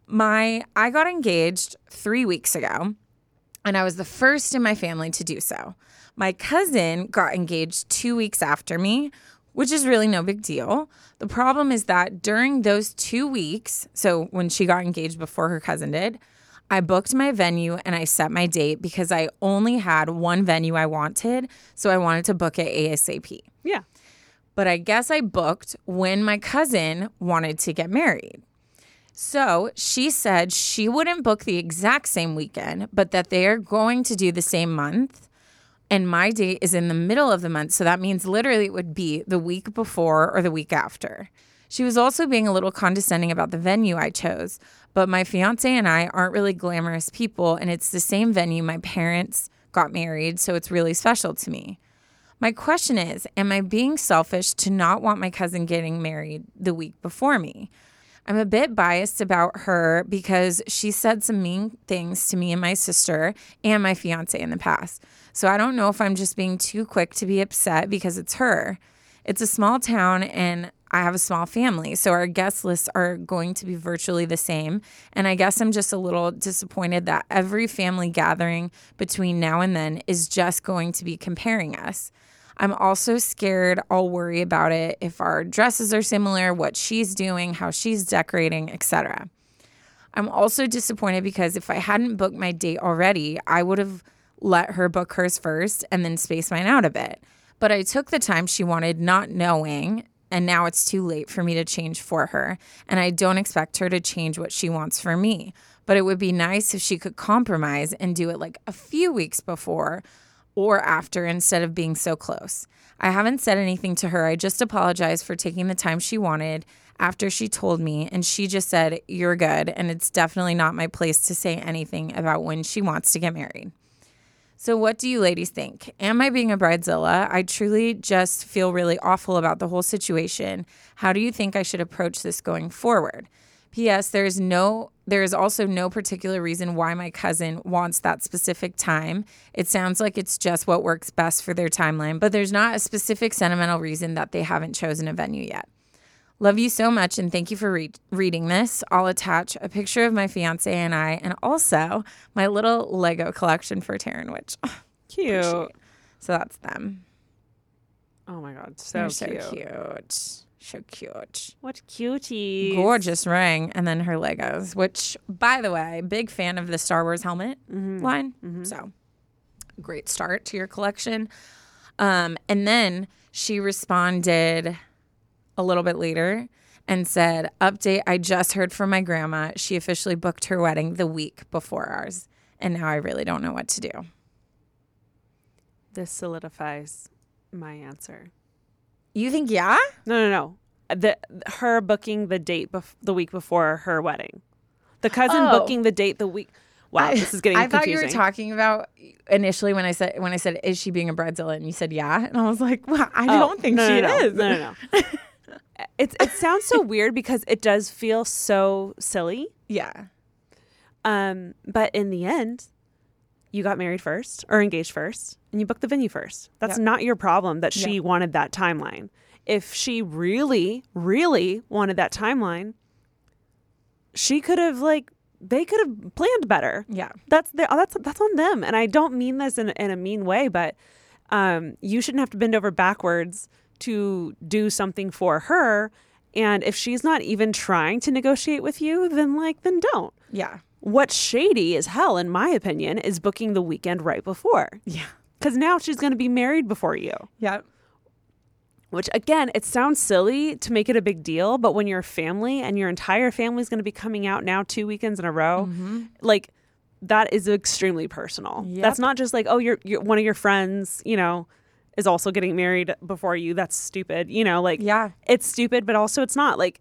My I got engaged three weeks ago, and I was the first in my family to do so. My cousin got engaged two weeks after me, which is really no big deal. The problem is that during those two weeks, so when she got engaged before her cousin did, I booked my venue and I set my date because I only had one venue I wanted. So I wanted to book it ASAP. yeah. But I guess I booked when my cousin wanted to get married. So she said she wouldn't book the exact same weekend, but that they are going to do the same month. And my date is in the middle of the month. So that means literally it would be the week before or the week after. She was also being a little condescending about the venue I chose. But my fiance and I aren't really glamorous people. And it's the same venue my parents got married. So it's really special to me. My question is Am I being selfish to not want my cousin getting married the week before me? I'm a bit biased about her because she said some mean things to me and my sister and my fiance in the past. So I don't know if I'm just being too quick to be upset because it's her. It's a small town and I have a small family, so our guest lists are going to be virtually the same. And I guess I'm just a little disappointed that every family gathering between now and then is just going to be comparing us. I'm also scared I'll worry about it if our dresses are similar, what she's doing, how she's decorating, etc. I'm also disappointed because if I hadn't booked my date already, I would have let her book hers first and then space mine out a bit. But I took the time she wanted, not knowing, and now it's too late for me to change for her. And I don't expect her to change what she wants for me. But it would be nice if she could compromise and do it like a few weeks before or after instead of being so close. I haven't said anything to her. I just apologized for taking the time she wanted after she told me, and she just said, You're good. And it's definitely not my place to say anything about when she wants to get married. So, what do you ladies think? Am I being a bridezilla? I truly just feel really awful about the whole situation. How do you think I should approach this going forward? P.S. There is no, there is also no particular reason why my cousin wants that specific time. It sounds like it's just what works best for their timeline, but there's not a specific sentimental reason that they haven't chosen a venue yet. Love you so much and thank you for re- reading this. I'll attach a picture of my fiance and I, and also my little Lego collection for Taryne, which Cute. so that's them. Oh my god, so, They're so cute. cute. So cute. What cuties. Gorgeous ring. And then her Legos, which, by the way, big fan of the Star Wars helmet Mm-hmm. line. So great start to your collection. Um, and then she responded a little bit later and said, Update, I just heard from my grandma. She officially booked her wedding the week before ours. And now I really don't know what to do. This solidifies my answer. You think, yeah? No, no, no. The her booking the date bef- the week before her wedding. The cousin Oh. booking the date the week. Wow, I- this is getting I thought you were talking about initially when I said when I said is she being a bridezilla and you said yeah and I was like well I Oh, don't think no, she no, no, is. No, no, no. it it sounds so weird because it does feel so silly. Yeah. Um, but in the end, you got married first or engaged first, and you booked the venue first. That's Yep. not your problem that she wanted that timeline. If she really, really wanted that timeline, she could have like they could have planned better. Yeah. That's their, that's that's on them. And I don't mean this in, in a mean way, but um, you shouldn't have to bend over backwards to do something for her. And if she's not even trying to negotiate with you, then like then don't. Yeah. What's shady as hell, in my opinion, is booking the weekend right before. Yeah. Because now she's going to be married before you. Yeah. Which, again, it sounds silly to make it a big deal, but when you're a family and your entire family is going to be coming out now two weekends in a row, mm-hmm. like that is extremely personal. Yep. That's not just like, oh, you're, you're one of your friends, you know, is also getting married before you. That's stupid. You know, like, Yeah. it's stupid, but also it's not. Like,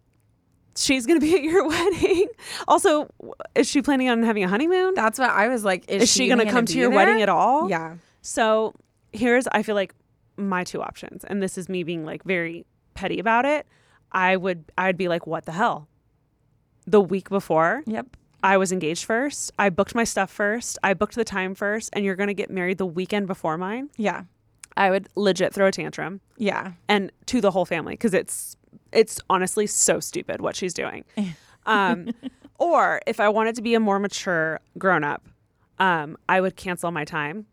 she's going to be at your wedding. Also, is she planning on having a honeymoon? That's what I was like. Is, Is she going to even come to your there? wedding at all? Yeah. So here's, I feel like my two options, and this is me being like very petty about it. I would, I'd be like, what the hell? The week before, Yep. I was engaged first. I booked my stuff first. I booked the time first, and you're going to get married the weekend before mine. Yeah. I would legit throw a tantrum Yeah. and to the whole family because it's it's honestly so stupid what she's doing. Um, or if I wanted to be a more mature grown up, um, I would cancel my time.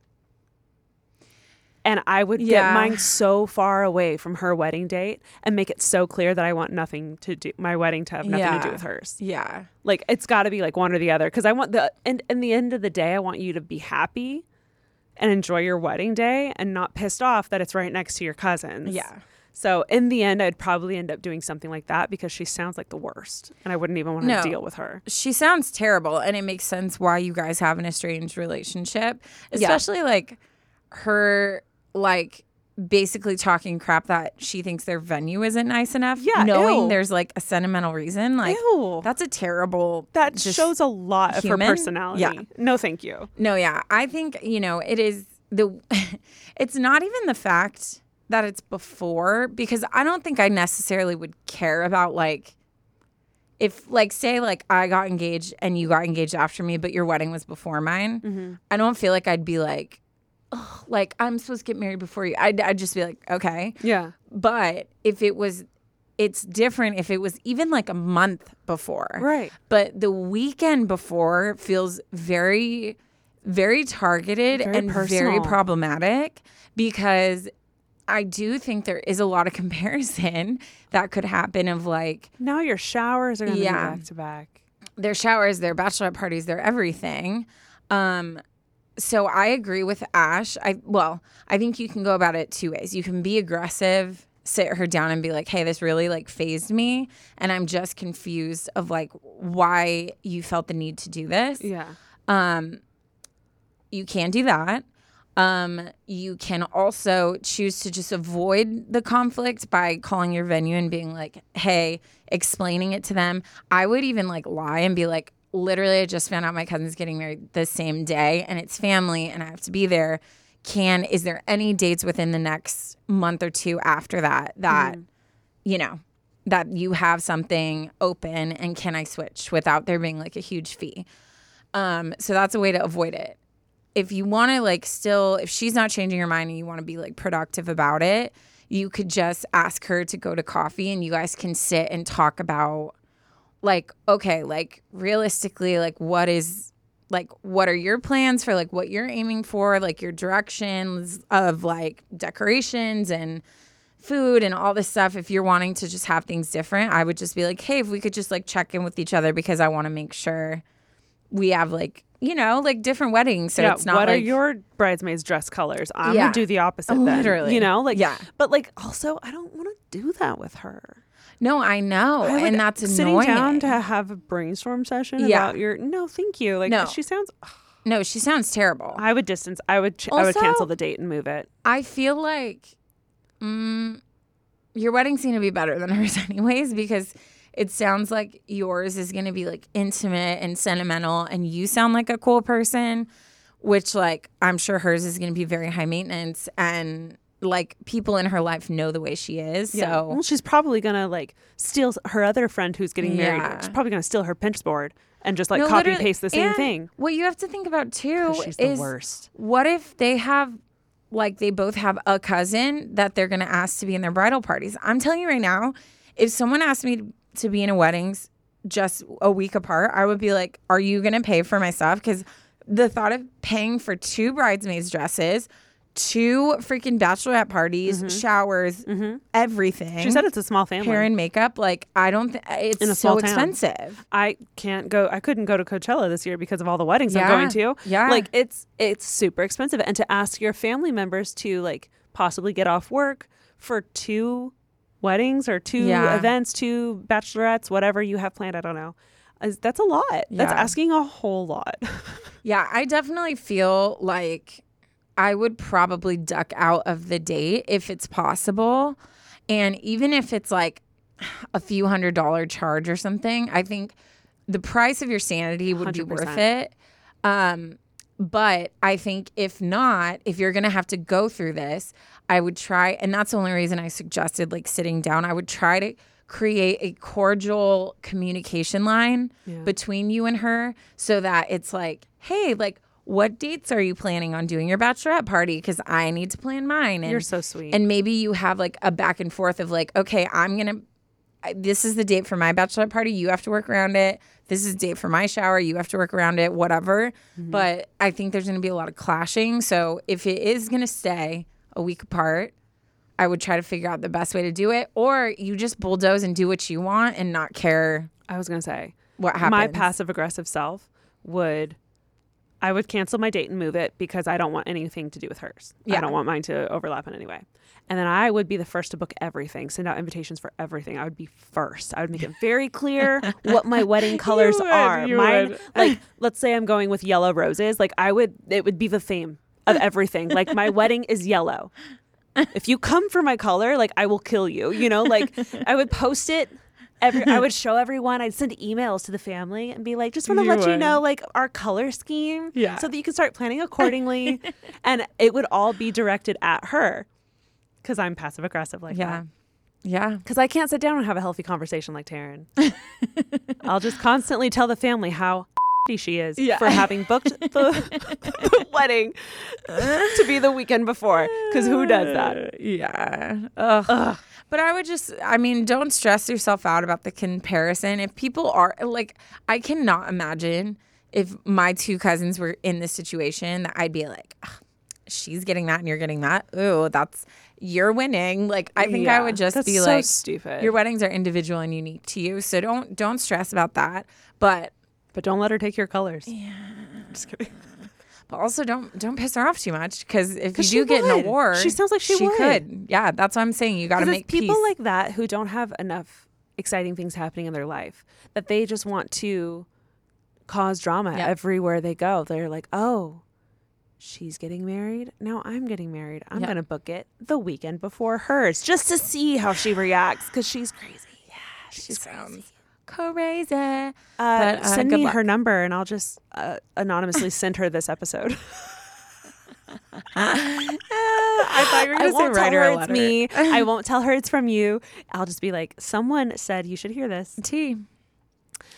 And I would Yeah. get mine so far away from her wedding date and make it so clear that I want nothing to do my wedding to have nothing to do with hers. Yeah. Like it's got to be like one or the other because I want the and in the end of the day I want you to be happy and enjoy your wedding day and not pissed off that it's right next to your cousins. Yeah. So in the end, I'd probably end up doing something like that because she sounds like the worst, and I wouldn't even want to No. deal with her. She sounds terrible, and it makes sense why you guys have an estranged relationship, especially like her like basically talking crap that she thinks their venue isn't nice enough. Yeah, knowing ew. there's like a sentimental reason, like Ew. that's a terrible. That shows a lot of human? her personality. Yeah. No, thank you. No, yeah. I think, you know, it is the it's not even the fact that it's before because I don't think I necessarily would care about like if like say like I got engaged and you got engaged after me but your wedding was before mine. Mm-hmm. I don't feel like I'd be like Ugh, like I'm supposed to get married before you. I'd, I'd just be like, okay. Yeah. But if it was, it's different if it was even like a month before. Right. But the weekend before feels very, very targeted Very and very problematic because I do think there is a lot of comparison that could happen of like Now your showers are going to Yeah. be back to back. their showers, their bachelorette parties, their everything. Um, so I agree with Ash. I well, I think you can go about it two ways. You can be aggressive, sit her down and be like, "Hey, this really like fazed me, and I'm just confused of like why you felt the need to do this." Yeah. Um, you can do that. Um, you can also choose to just avoid the conflict by calling your venue and being like, hey, explaining it to them. I would even like lie and be like, literally, I just found out my cousin's getting married the same day and it's family and I have to be there. Can, is there any dates within the next month or two after that that, you know, that you have something open and can I switch without there being like a huge fee? Um, so that's a way to avoid it. If you want to like still, if she's not changing her mind and you want to be like productive about it, you could just ask her to go to coffee and you guys can sit and talk about like, okay, like realistically, like what is like what are your plans for like what you're aiming for, like your directions of like decorations and food and all this stuff if you're wanting to just have things different i would just be like hey if we could just like check in with each other because i want to make sure we have like you know like different weddings so yeah. it's not what are your bridesmaids' dress colors? I'm Yeah. gonna do the opposite. then, Literally. you know, like Yeah. But like, also, I don't want to do that with her. No i know I and that's annoying. sitting annoying down to have a brainstorm session Yeah. about your. No, thank you. Like No. she sounds. no she sounds terrible I would distance. I would. Ch- I would cancel the date and move it. I feel like mm, your wedding's going to be better than hers, anyways, because it sounds like yours is going to be like intimate and sentimental and you sound like a cool person, which like I'm sure hers is going to be very high maintenance and like people in her life know the way she is. So well, she's probably gonna like steal her other friend who's getting married. She's probably gonna steal her Pinterest board and just like No, copy paste the same thing. What you have to think about too She's the is worst. what if they have like they both have a cousin that they're to ask to be in their bridal parties. I'm telling you right now, if someone asked me to be in a weddings just a week apart, I would be like, "Are you to pay for my stuff?" cuz the thought of paying for two bridesmaids dresses, two freaking bachelorette parties, showers, everything. Mm-hmm. She said it's a small family. hair and makeup like I don't think it's In a so town. expensive. I can't go. I couldn't go to Coachella this year because of all the weddings Yeah, I'm going to. yeah. like it's it's super expensive, and to ask your family members to like possibly get off work for two weddings or two Yeah. events, two bachelorettes, whatever you have planned. I don't know. Is- That's a lot. That's asking a whole lot. Yeah, I definitely feel like I would probably duck out of the date if it's possible. And even if it's like a few hundred dollar charge or something, I think the price of your sanity would be worth it. Um, but I think if not, if you're gonna have to go through this, I would try, and that's the only reason I suggested like sitting down. I would try to create a cordial communication line Yeah. between you and her so that it's like, hey, like, what dates are you planning on doing your bachelorette party? Because I need to plan mine. And, You're so sweet. And maybe you have like a back and forth of like, okay, I'm gonna. I- This is the date for my bachelorette party. You have to work around it. This is the date for my shower. You have to work around it. Whatever. Mm-hmm. But I think there's going to be a lot of clashing. So if it is going to stay a week apart, I would try to figure out the best way to do it. Or you just bulldoze and do what you want and not care I was gonna say what happens. my passive aggressive self would I would cancel my date and move it because I don't want anything to do with hers. Yeah. I don't want mine to overlap in any way. And then I would be the first to book everything, send out invitations for everything. I would be first. I would make it very clear what my wedding colors would, are. Mine, would. like, let's say I'm going with yellow roses. Like, I would, it would be the theme of everything. Like, my wedding is yellow. If you come for my color, like, I will kill you. You know, like, I would post it. Every, I would show everyone. I'd send emails to the family and be like, just want to let you know, like, our color scheme. Yeah. So that you can start planning accordingly. and it would all be directed at her because I'm passive aggressive like yeah. that. Yeah. Yeah. Because I can't sit down and have a healthy conversation like Taryne. I'll just constantly tell the family how she is Yeah. for having booked the, the wedding to be the weekend before. Because who does that? Yeah. Ugh. But I would just, I mean, don't stress yourself out about the comparison. If people are like, I cannot imagine if my two cousins were in this situation that I'd be like, she's getting that and you're getting that. Ooh, that's, you're winning. Like, I think I would just that's be so like, stupid. your weddings are individual and unique to you. So don't, don't stress about that. But, But don't let her take your colors. Yeah. Just kidding. But also don't, don't piss her off too much. Cause if you do she get an would. award, She sounds like she would. could. Yeah. That's what I'm saying. You got to make people peace. like that who don't have enough exciting things happening in their life that they just want to cause drama Yep. everywhere they go. They're like, oh, she's getting married. Now I'm getting married. I'm Yep. going to book it the weekend before hers just to see how she reacts because she's crazy. Yeah, she's sounds crazy. Uh, But, uh, send me luck. her number and I'll just uh, anonymously send her this episode. I thought you were going to say won't write tell her her a it's letter. me. I won't tell her it's from you. I'll just be like, someone said you should hear this. T.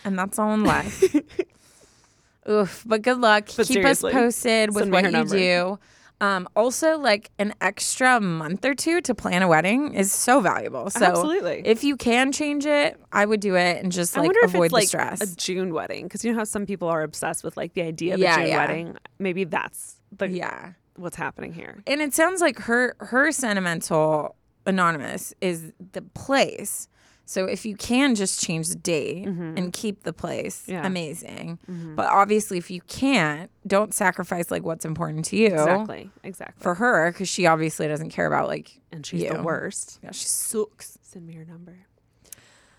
And that's all in life. Oof. But good luck. But Keep us posted with send what you number. do. Um, also, like an extra month or two to plan a wedding is so valuable. So Absolutely. if you can change it, I would do it and just I like wonder if avoid it's the like stress. a June wedding because you know how some people are obsessed with like the idea of Yeah, a June yeah. wedding. Maybe that's the yeah. what's happening here. and it sounds like her her sentimental anonymous is the place so if you can just change the date and keep the place Mm-hmm. Yeah. Mm-hmm. amazing but obviously if you can't don't sacrifice like what's important to you Exactly. Exactly. for her because she obviously doesn't care about like and she's the worst. yeah she sucks Send me your number.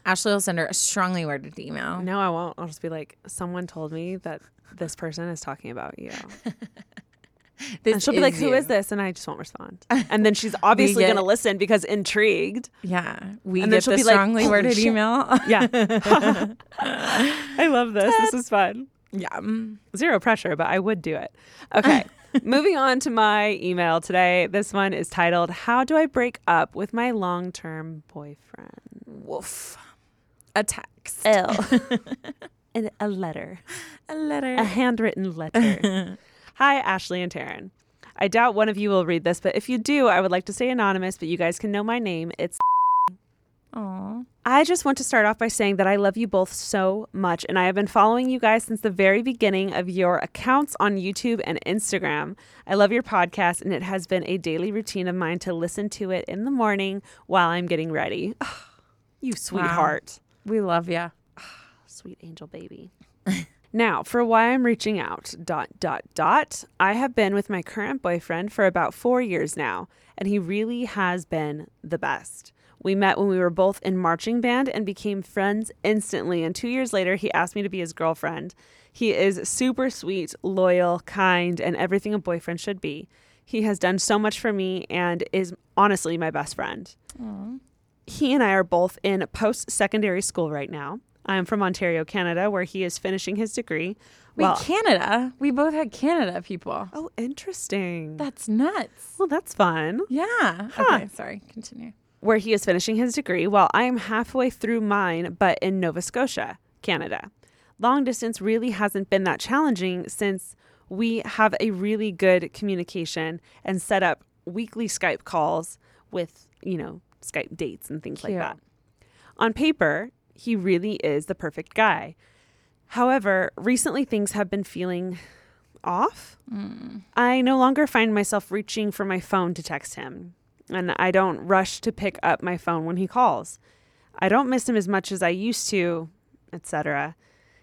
ashley will send her a strongly worded email No, I won't. I'll just be like, someone told me that this person is talking about you. And she'll be like, is "Who you. is this?" And I just won't respond. And then she's obviously going to listen because intrigued. Yeah, we And then get she'll be like, strongly "Holy worded shit." email. Yeah. I love this. This is fun. yeah. Zero pressure, but I would do it. Okay. Moving on to my email today. This one is titled How Do I Break Up with My Long Term Boyfriend? Woof. A text. L. A letter. A letter. A handwritten letter. Hi, Ashley and Taryne. I doubt one of you will read this, but if you do, I would like to stay anonymous, but you guys can know my name. It's Aw. I just want to start off by saying that I love you both so much, and I have been following you guys since the very beginning of your accounts on YouTube and Instagram. I love your podcast, and it has been a daily routine of mine to listen to it in the morning while I'm getting ready. you sweetheart. We love you. Sweet angel baby. now, for why I'm reaching out, dot, dot, dot. I have been with my current boyfriend for about four years now, and he really has been the best. We met when we were both in marching band and became friends instantly. And two years later, he asked me to be his girlfriend. He is super sweet, loyal, kind, and everything a boyfriend should be. He has done so much for me and is honestly my best friend. He and I are both in post secondary school right now. I'm from Ontario, Canada, where he is finishing his degree. Wait, Well, Canada. We both had Canada people. oh, interesting. That's nuts. well, that's fun. Yeah. Okay. Sorry. Continue. Where he is finishing his degree while I am halfway through mine, but in Nova Scotia, Canada. Long distance really hasn't been that challenging since we have a really good communication and set up weekly Skype calls with, you know, Skype dates and things like that. On paper, he really is the perfect guy. However, recently things have been feeling off. Mm. I no longer find myself reaching for my phone to text him, and I don't rush to pick up my phone when he calls. I don't miss him as much as I used to, etc.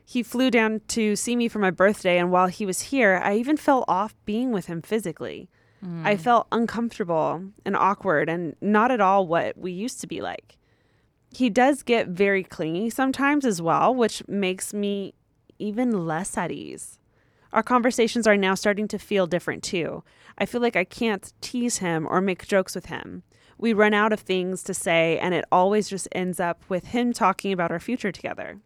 He flew down to see me for my birthday, and while he was here, I even fell off being with him physically. I mm. felt uncomfortable and awkward and not at all what we used to be like. He does get very clingy sometimes as well, which makes me even less at ease. Our conversations are now starting to feel different too. I feel like I can't tease him or make jokes with him. We run out of things to say, and it always just ends up with him talking about our future together.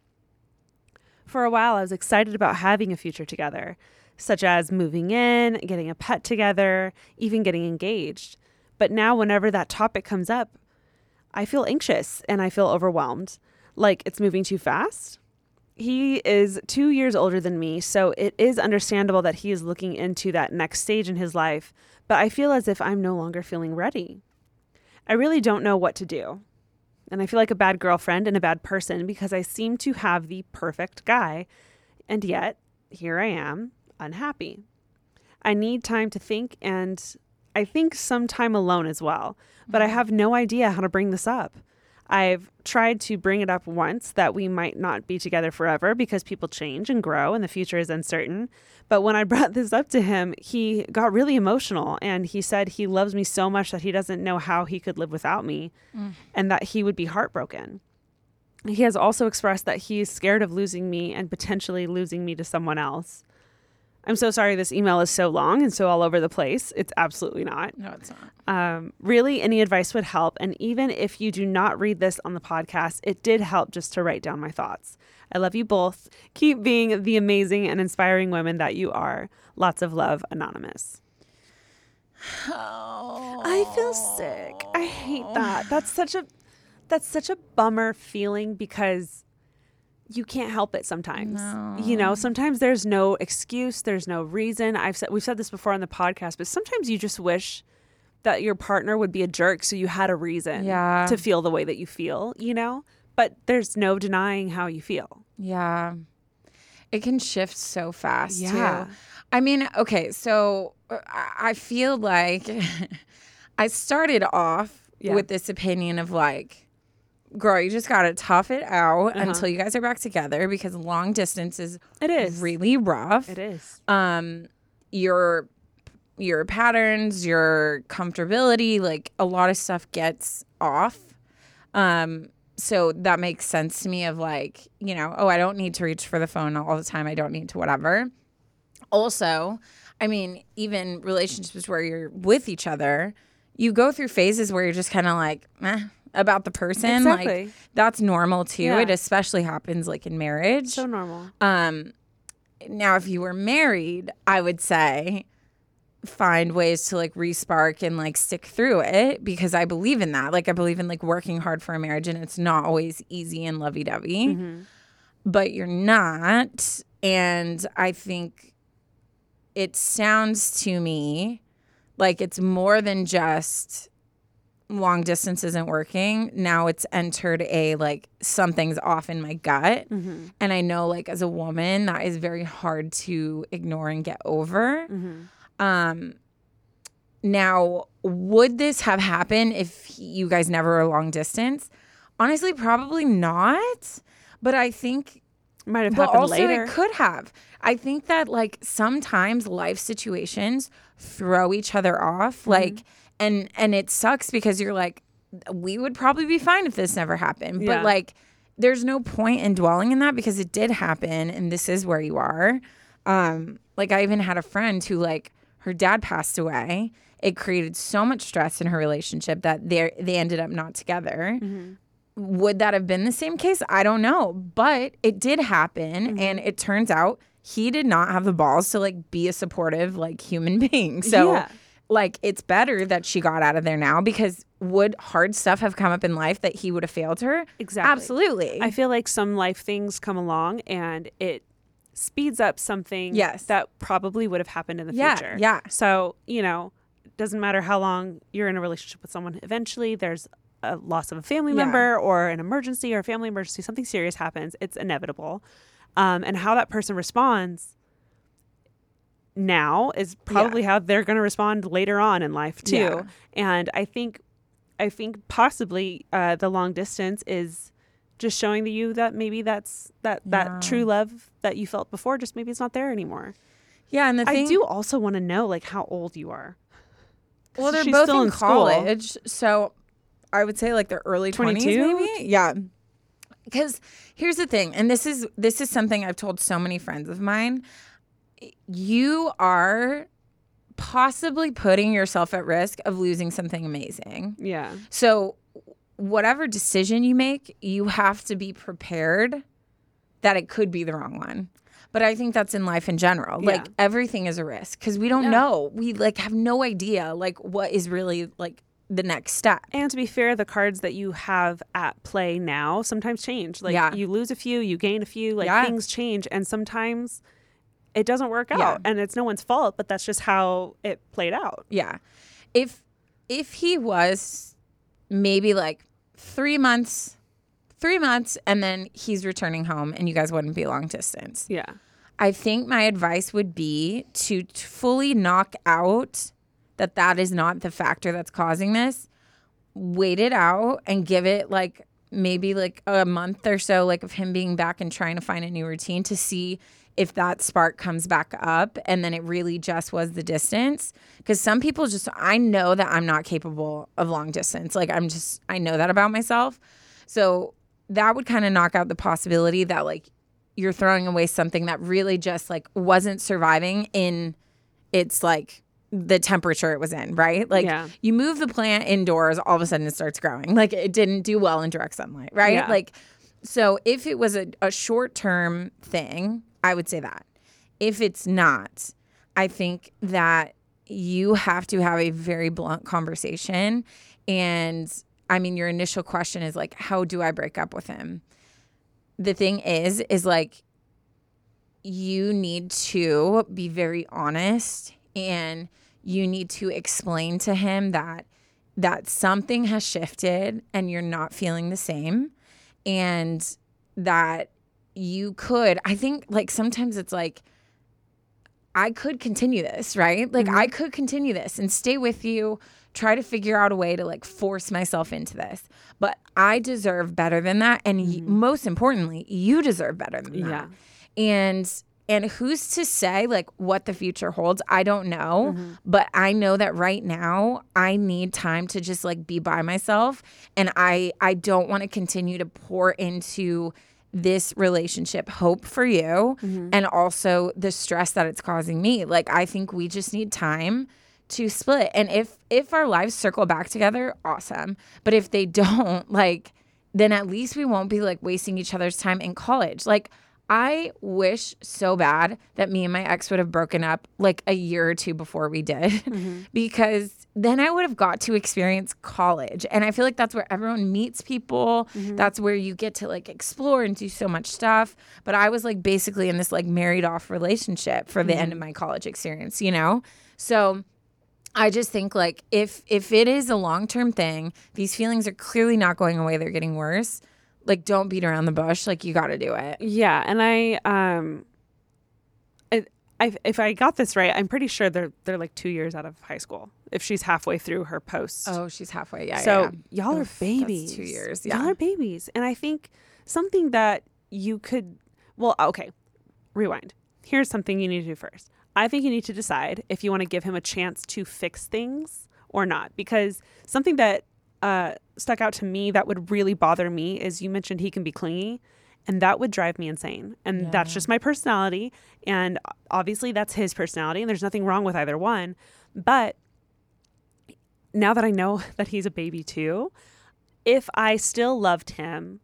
For a while, I was excited about having a future together, such as moving in, getting a pet together, even getting engaged. But now, whenever that topic comes up, I feel anxious and I feel overwhelmed. Like it's moving too fast. He is two years older than me, so it is understandable that he is looking into that next stage in his life, but I feel as if I'm no longer feeling ready. I really don't know what to do. And I feel like a bad girlfriend and a bad person because I seem to have the perfect guy, and yet here I am, unhappy. I need time to think, and I think some time alone as well, but I mm-hmm. have no idea how to bring this up. I've tried to bring it up once that we might not be together forever because people change and grow and the future is uncertain. But when I brought this up to him, he got really emotional and he said he loves me so much that he doesn't know how he could live without me mm. and that he would be heartbroken. He has also expressed that he is scared of losing me and potentially losing me to someone else. I'm so sorry this email is so long and so all over the place. It's absolutely not. No, it's not. Um, really, any advice would help. And even if you do not read this on the podcast, it did help just to write down my thoughts. I love you both. Keep being the amazing and inspiring women that you are. Lots of love, Anonymous. Oh. I feel sick. I hate that. That's such a that's such a bummer feeling because you can't help it sometimes. You know, sometimes there's no excuse, there's no reason. I've said we've said this before on the podcast, but sometimes you just wish that your partner would be a jerk so you had a reason Yeah. to feel the way that you feel, you know? But there's no denying how you feel. Yeah. It can shift so fast Yeah. too. I mean, okay, so uh, I I feel like I started off Yeah. with this opinion of like, girl, you just gotta tough it out until you guys are back together because long distance is It is. really rough. It is. um your your patterns your comfortability like a lot of stuff gets off um so that makes sense to me of like you know oh i don't need to reach for the phone all the time i don't need to whatever also I mean, even relationships where you're with each other, you go through phases where you're just kind of like, eh, about the person. Exactly. Like that's normal too. Yeah. It especially happens like in marriage. So normal. Um, now, if you were married, I would say find ways to like respark and like stick through it because I believe in that. Like, I believe in like working hard for a marriage and it's not always easy and lovey dovey, Mm-hmm. but you're not. And I think it sounds to me like it's more than just long distance isn't working. Now it's entered a like something's off in my gut. Mm-hmm. And I know, like, as a woman, that is very hard to ignore and get over. Mm-hmm. Um, now, would this have happened if you guys never were long distance? Honestly, probably not. But I think, Might have but happened also later. it could have. I think that like sometimes life situations throw each other off. Mm-hmm. Like, and and it sucks because you're like, we would probably be fine if this never happened. Yeah. But like, there's no point in dwelling in that because it did happen, and this is where you are. Um, like I even had a friend who like her dad passed away. It created so much stress in her relationship that they they ended up not together. Would that have been the same case? I don't know, but it did happen, and it turns out he did not have the balls to like be a supportive like human being. So Yeah. Like it's better that she got out of there now because would hard stuff have come up in life that he would have failed her? Exactly. Absolutely. I feel like some life things come along and it speeds up something Yes. that probably would have happened in the Yeah, future. yeah. So, you know, it doesn't matter how long you're in a relationship with someone, eventually there's a loss of a family Yeah. member or an emergency or a family emergency, something serious happens. It's inevitable. Um, and how that person responds now is probably how they're going to respond later on in life too. Yeah. And I think, I think possibly uh, the long distance is just showing to you that maybe that's that Yeah. that true love that you felt before. Just maybe it's not there anymore. yeah, and the thing I do also want to know like how old you are. Well, they're both still in, in school. college, so I would say like their early twenties, maybe. Yeah. Because here's the thing, and this is this is something I've told so many friends of mine. You are possibly putting yourself at risk of losing something amazing. Yeah. So, whatever decision you make, you have to be prepared that it could be the wrong one. But I think that's in life in general. Like everything is a risk because we don't Yeah. know. We like have no idea like what is really like the next step. And to be fair, the cards that you have at play now sometimes change. Like Yeah. you lose a few, you gain a few, like Yeah. things change and sometimes it doesn't work out. Yeah. And it's no one's fault, but that's just how it played out. Yeah. If if he was maybe like 3 months 3 months and then he's returning home and you guys wouldn't be long distance. Yeah. I think my advice would be to t- fully knock out that that is not the factor that's causing this. Wait it out and give it like maybe like a month or so like of him being back and trying to find a new routine to see if that spark comes back up and then it really just was the distance. Because some people just I know that I'm not capable of long distance. Like I'm just I know that about myself. So that would kind of knock out the possibility that like you're throwing away something that really just like wasn't surviving in its like the temperature it was in, right? Like Yeah. you move the plant indoors, all of a sudden it starts growing. Like it didn't do well in direct sunlight, right? Yeah. Like so if it was a, a short term thing, I would say that. If it's not, I think that you have to have a very blunt conversation. And I mean, your initial question is like, how do I break up with him? The thing is, is like, you need to be very honest and you need to explain to him that that something has shifted and you're not feeling the same and that you could i think like sometimes it's like i could continue this right? Like mm-hmm. i could continue this and stay with you try to figure out a way to like force myself into this. But i deserve better than that and y- mm-hmm. most importantly you deserve better than that. Yeah. and and who's to say like what the future holds i don't know mm-hmm. but i know that right now i need time to just like be by myself and i i don't want to continue to pour into this relationship hope for you mm-hmm. and also the stress that it's causing me. Like I think we just need time to split. And if if our lives circle back together, awesome. But if they don't, like then at least we won't be like wasting each other's time in college. Like I wish so bad that me and my ex would have broken up like a year or two before we did mm-hmm. because then I would have got to experience college. And I feel like that's where everyone meets people. Mm-hmm. That's where you get to like explore and do so much stuff. But I was like basically in this like married off relationship for the end of mm-hmm. my college experience, you know? So I just think like if if it is a long term thing, these feelings are clearly not going away, they're getting worse. Like don't beat around the bush. Like you gotta do it. Yeah, and I um I, I if I got this right, I'm pretty sure they're they're like 2 years out of high school. If she's halfway through her post. Oh, she's halfway. Yeah. so yeah. y'all are Oof, that's babies. two years, yeah. Y'all are babies. And I think something that you could well, okay. Rewind. Here's something you need to do first. I think you need to decide if you want to give him a chance to fix things or not. Because something that uh, stuck out to me that would really bother me is you mentioned he can be clingy, and that would drive me insane. And that's just my personality. And obviously, that's his personality, and there's nothing wrong with either one. But now that I know that he's a baby too, if I still loved him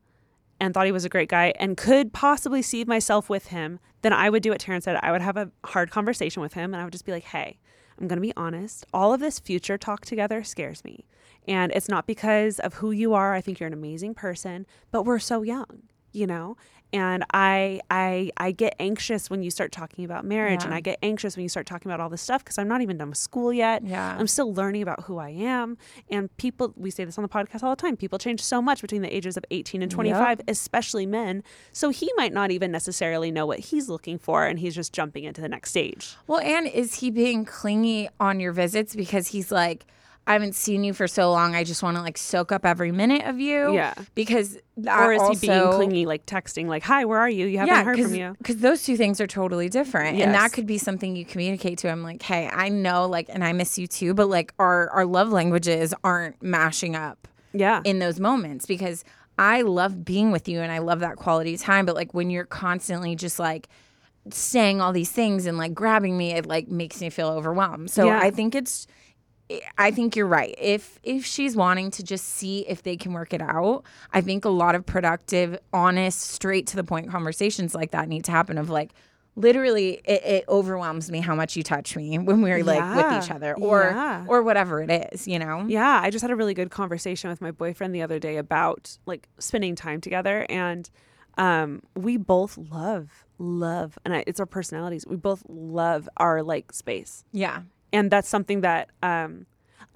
and thought he was a great guy and could possibly see myself with him, then I would do what Taryne said. I would have a hard conversation with him and I would just be like, hey, I'm going to be honest. All of this future talk together scares me. And it's not because of who you are. I think you're an amazing person, but we're so young, you know? And I I I get anxious when you start talking about marriage and I get anxious when you start talking about all this stuff because I'm not even done with school yet. Yeah. I'm still learning about who I am. And people, we say this on the podcast all the time, people change so much between the ages of 18 and 25, especially men. So he might not even necessarily know what he's looking for and he's just jumping into the next stage. Well, and is he being clingy on your visits because he's like, I haven't seen you for so long. I just want to like soak up every minute of you. Yeah. Because or is he being clingy, like texting, like, hi, where are you? You haven't heard from you. Because those two things are totally different. yes. And that could be something you communicate to him like, hey, I know, like, and I miss you too, but like our, our love languages aren't mashing up Yeah. in those moments because I love being with you and I love that quality time. But like when you're constantly just like saying all these things and like grabbing me, it like makes me feel overwhelmed. So Yeah. I think it's I think you're right. If if she's wanting to just see if they can work it out, I think a lot of productive, honest, straight to the point conversations like that need to happen. Of like, literally, it, it overwhelms me how much you touch me when we're like with each other, or Yeah. or whatever it is, you know. Yeah, I just had a really good conversation with my boyfriend the other day about like spending time together, and um, we both love love, and I, it's our personalities. We both love our like space, Yeah. And that's something that um,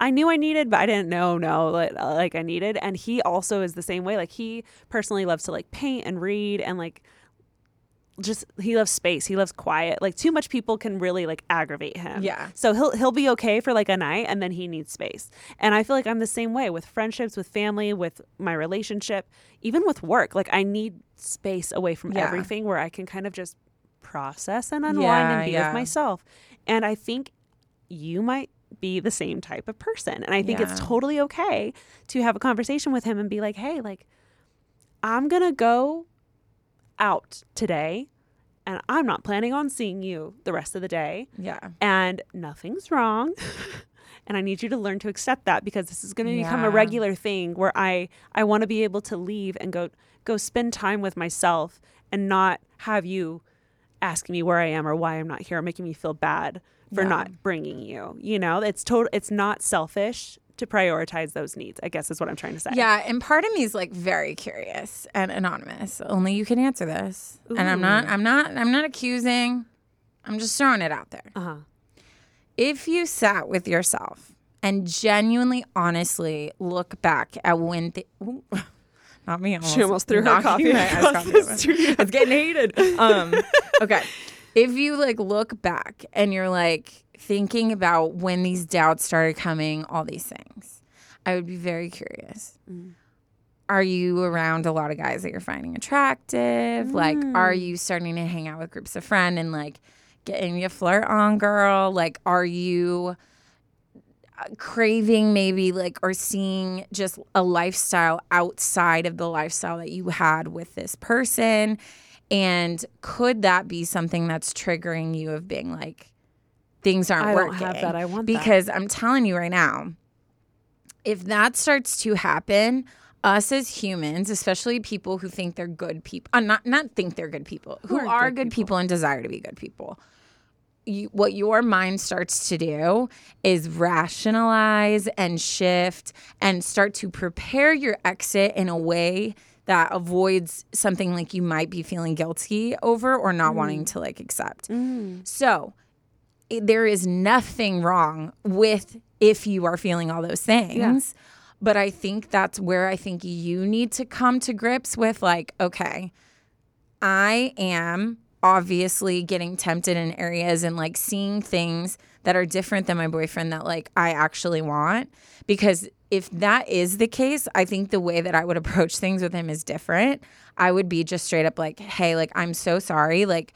I knew I needed, but I didn't know no like, like I needed. And he also is the same way. Like he personally loves to like paint and read and like just he loves space. He loves quiet. Like too much people can really like aggravate him. Yeah. So he'll he'll be okay for like a night and then he needs space. And I feel like I'm the same way with friendships, with family, with my relationship, even with work. Like I need space away from Yeah. everything where I can kind of just process and unwind Yeah, and be yeah. with myself. And I think you might be the same type of person. And I think it's totally okay to have a conversation with him and be like, hey, like, I'm going to go out today and I'm not planning on seeing you the rest of the day. Yeah. And nothing's wrong. and I need you to learn to accept that because this is going to become a regular thing where I I want to be able to leave and go go spend time with myself and not have you asking me where I am or why I'm not here or making me feel bad for Yeah. not bringing you. You know, it's total it's not selfish to prioritize those needs. I guess is what I'm trying to say. Yeah, and part of me is like very curious and anonymous. Only you can answer this. And I'm not I'm not I'm not accusing. I'm just throwing it out there. Uh-huh. If you sat with yourself and genuinely honestly look back at when the Ooh, not me almost, She almost threw her coffee my across coffee. It's getting heated. Um, okay. If you like look back and you're like thinking about when these doubts started coming, all these things, I would be very curious. Are you around a lot of guys that you're finding attractive? Like, are you starting to hang out with groups of friends and like getting your flirt on, girl? Like, are you uh, craving maybe like or seeing just a lifestyle outside of the lifestyle that you had with this person and could that be something that's triggering you of being like things aren't I working have that. I want that. because i'm telling you right now if that starts to happen us as humans especially people who think they're good people uh, not not think they're good people who, are are, good good people. people and desire to be good people you, what your mind starts to do is rationalize and shift and start to prepare your exit in a way that avoids something like you might be feeling guilty over or not mm. wanting to like accept. Mm. So, it, there is nothing wrong with if you are feeling all those things. But I think that's where I think you need to come to grips with like, okay, I am obviously getting tempted in areas and like seeing things that are different than my boyfriend that like I actually want. Because if that is the case, I think the way that I would approach things with him is different. I would be just straight up like, hey, like, I'm so sorry. Like,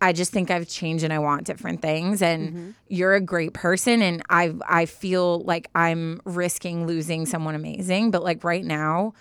I just think I've changed and I want different things and mm-hmm. you're a great person and I I feel like I'm risking losing someone amazing but like right now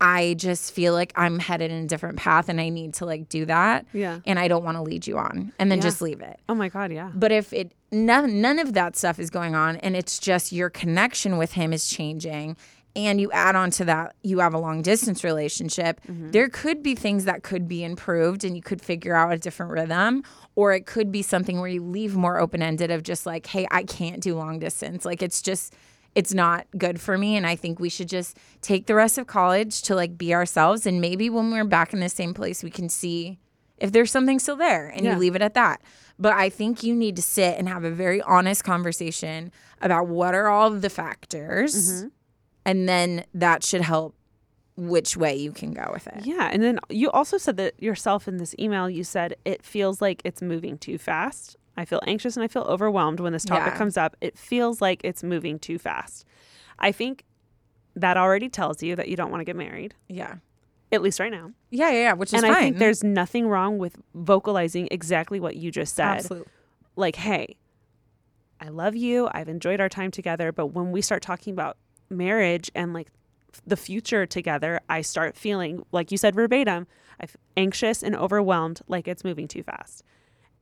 I just feel like I'm headed in a different path and I need to like do that Yeah. and I don't want to lead you on and then Yeah. just leave it. Oh my god, yeah. But if it none, none of that stuff is going on and it's just your connection with him is changing and you add on to that you have a long distance relationship, mm-hmm. there could be things that could be improved and you could figure out a different rhythm or it could be something where you leave more open-ended of just like, "Hey, I can't do long distance." Like it's just it's not good for me and I think we should just take the rest of college to like be ourselves and maybe when we're back in the same place we can see if there's something still there and Yeah. you leave it at that. But I think you need to sit and have a very honest conversation about what are all the factors mm-hmm. and then that should help which way you can go with it. Yeah, and then you also said that yourself in this email. You said it feels like it's moving too fast. I feel anxious and I feel overwhelmed when this topic Yeah. comes up. It feels like it's moving too fast. I think that already tells you that you don't want to get married, Yeah. at least right now. Yeah, yeah, yeah, which is and fine. I think there's nothing wrong with vocalizing exactly what you just said. absolutely Like, hey, I love you. I've enjoyed our time together. But when we start talking about marriage and like the future together, I start feeling, like you said verbatim, I'm anxious and overwhelmed, like it's moving too fast.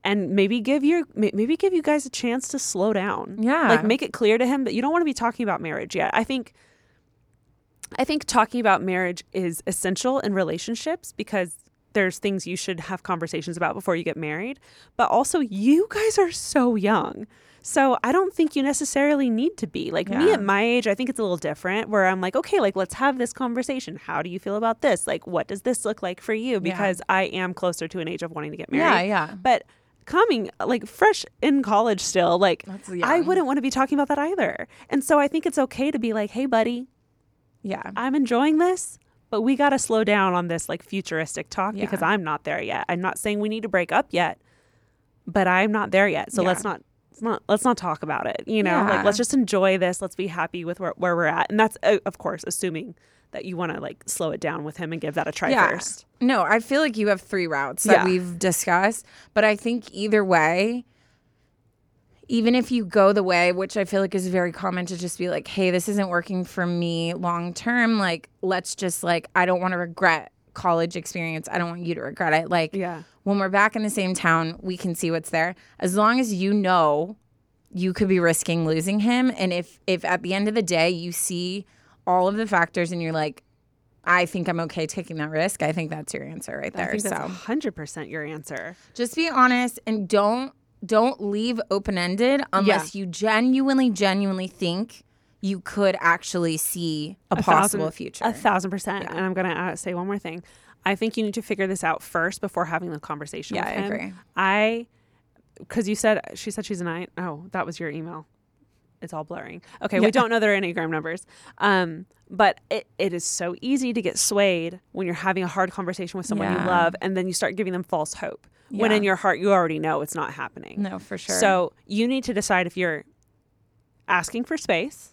And maybe give your maybe give you guys a chance to slow down. Yeah. Like make it clear to him that you don't want to be talking about marriage yet. I think I think talking about marriage is essential in relationships because there's things you should have conversations about before you get married. But also, you guys are so young. So I don't think you necessarily need to be. Like me at my age, I think it's a little different where I'm like, okay, like let's have this conversation. How do you feel about this? Like, what does this look like for you? Because I am closer to an age of wanting to get married. Yeah, yeah. But coming like fresh in college still, like I wouldn't want to be talking about that either. And so I think it's okay to be like, hey, buddy, Yeah. I'm enjoying this, but we got to slow down on this like futuristic talk because I'm not there yet. I'm not saying we need to break up yet, but I'm not there yet. So Yeah. let's not. Let's not, let's not talk about it. You know, Yeah. like let's just enjoy this. Let's be happy with where, where we're at. And that's, uh, of course, assuming that you want to like slow it down with him and give that a try Yeah. first. No, I feel like you have three routes that Yeah. we've discussed, but I think either way, even if you go the way, which I feel like is very common to just be like, hey, this isn't working for me long term, like, let's just like, I don't want to regret college experience. I don't want you to regret it. Like, Yeah. when we're back in the same town, we can see what's there. As long as you know you could be risking losing him. And if if at the end of the day you see all of the factors and you're like, I think I'm okay taking that risk, I think that's your answer right I there. think that's So hundred percent your answer. just be honest and don't don't leave open ended unless you genuinely, genuinely think you could actually see a, possible thousand- future. A thousand percent. And I'm gonna uh, say one more thing. I think you need to figure this out first before having the conversation. Yeah, with I him. agree. I, because you said she said she's a nine. Oh, that was your email. It's all blurring. Okay, Yeah. we don't know their enneagram numbers. Um, but it, it is so easy to get swayed when you're having a hard conversation with someone Yeah. you love, and then you start giving them false hope. When in your heart you already know it's not happening. no, for sure. So you need to decide if you're asking for space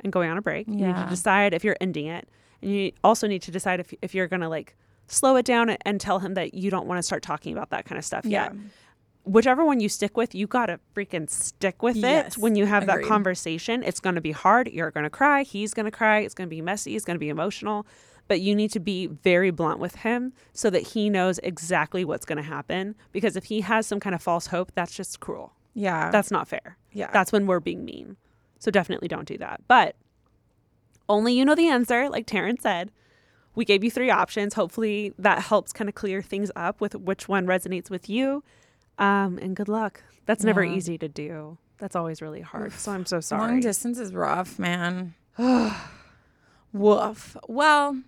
and going on a break. Yeah. You need to decide if you're ending it. And you also need to decide if, if you're going to like slow it down and tell him that you don't want to start talking about that kind of stuff yeah. yet. Whichever one you stick with, you got to freaking stick with Yes, it when you have agreed. that conversation. It's going to be hard. You're going to cry. He's going to cry. It's going to be messy. It's going to be emotional. But you need to be very blunt with him so that he knows exactly what's going to happen. Because if he has some kind of false hope, that's just cruel. Yeah. That's not fair. yeah. That's when we're being mean. So definitely don't do that. But only you know the answer, like Taryne said. We gave you three options. Hopefully that helps kind of clear things up with which one resonates with you. Um, and good luck. That's never Yeah. easy to do. That's always really hard. So I'm so sorry. Long distance is rough, man. Woof. Well,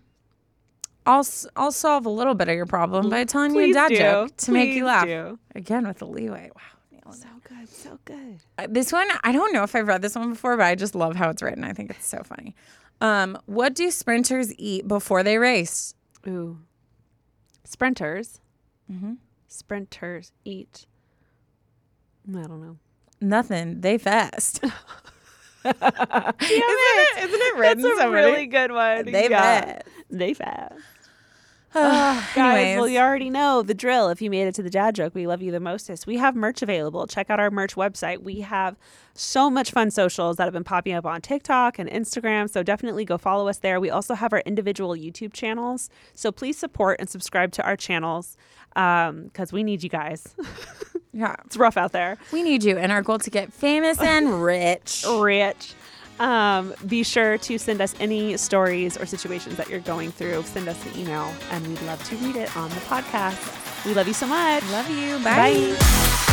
I'll s- I'll solve a little bit of your problem by telling you a Please dad do. joke to make you laugh. do. Again with the leeway. Wow. it. So good. So good. Uh, This one, I don't know if I've read this one before, but I just love how it's written. I think it's so funny. Um, what do sprinters eat before they race? Ooh. Sprinters. Sprinters eat. I don't know. Nothing. They fast. Damn it? Isn't it written That's a really good one. They yeah. fast. They fast. Guys, Anyways. well, you already know the drill. If you made it to the dad joke, we love you the mostest. We have merch available. Check out our merch website. We have so much fun socials that have been popping up on TikTok and Instagram. So definitely go follow us there. We also have our individual YouTube channels. So please support and subscribe to our channels because we need you guys. Yeah. it's rough out there. We need you and our goal to get famous and rich. Rich. Um, be sure to send us any stories or situations that you're going through. Send us an email, and we'd love to read it on the podcast. We love you so much. Love you. Bye.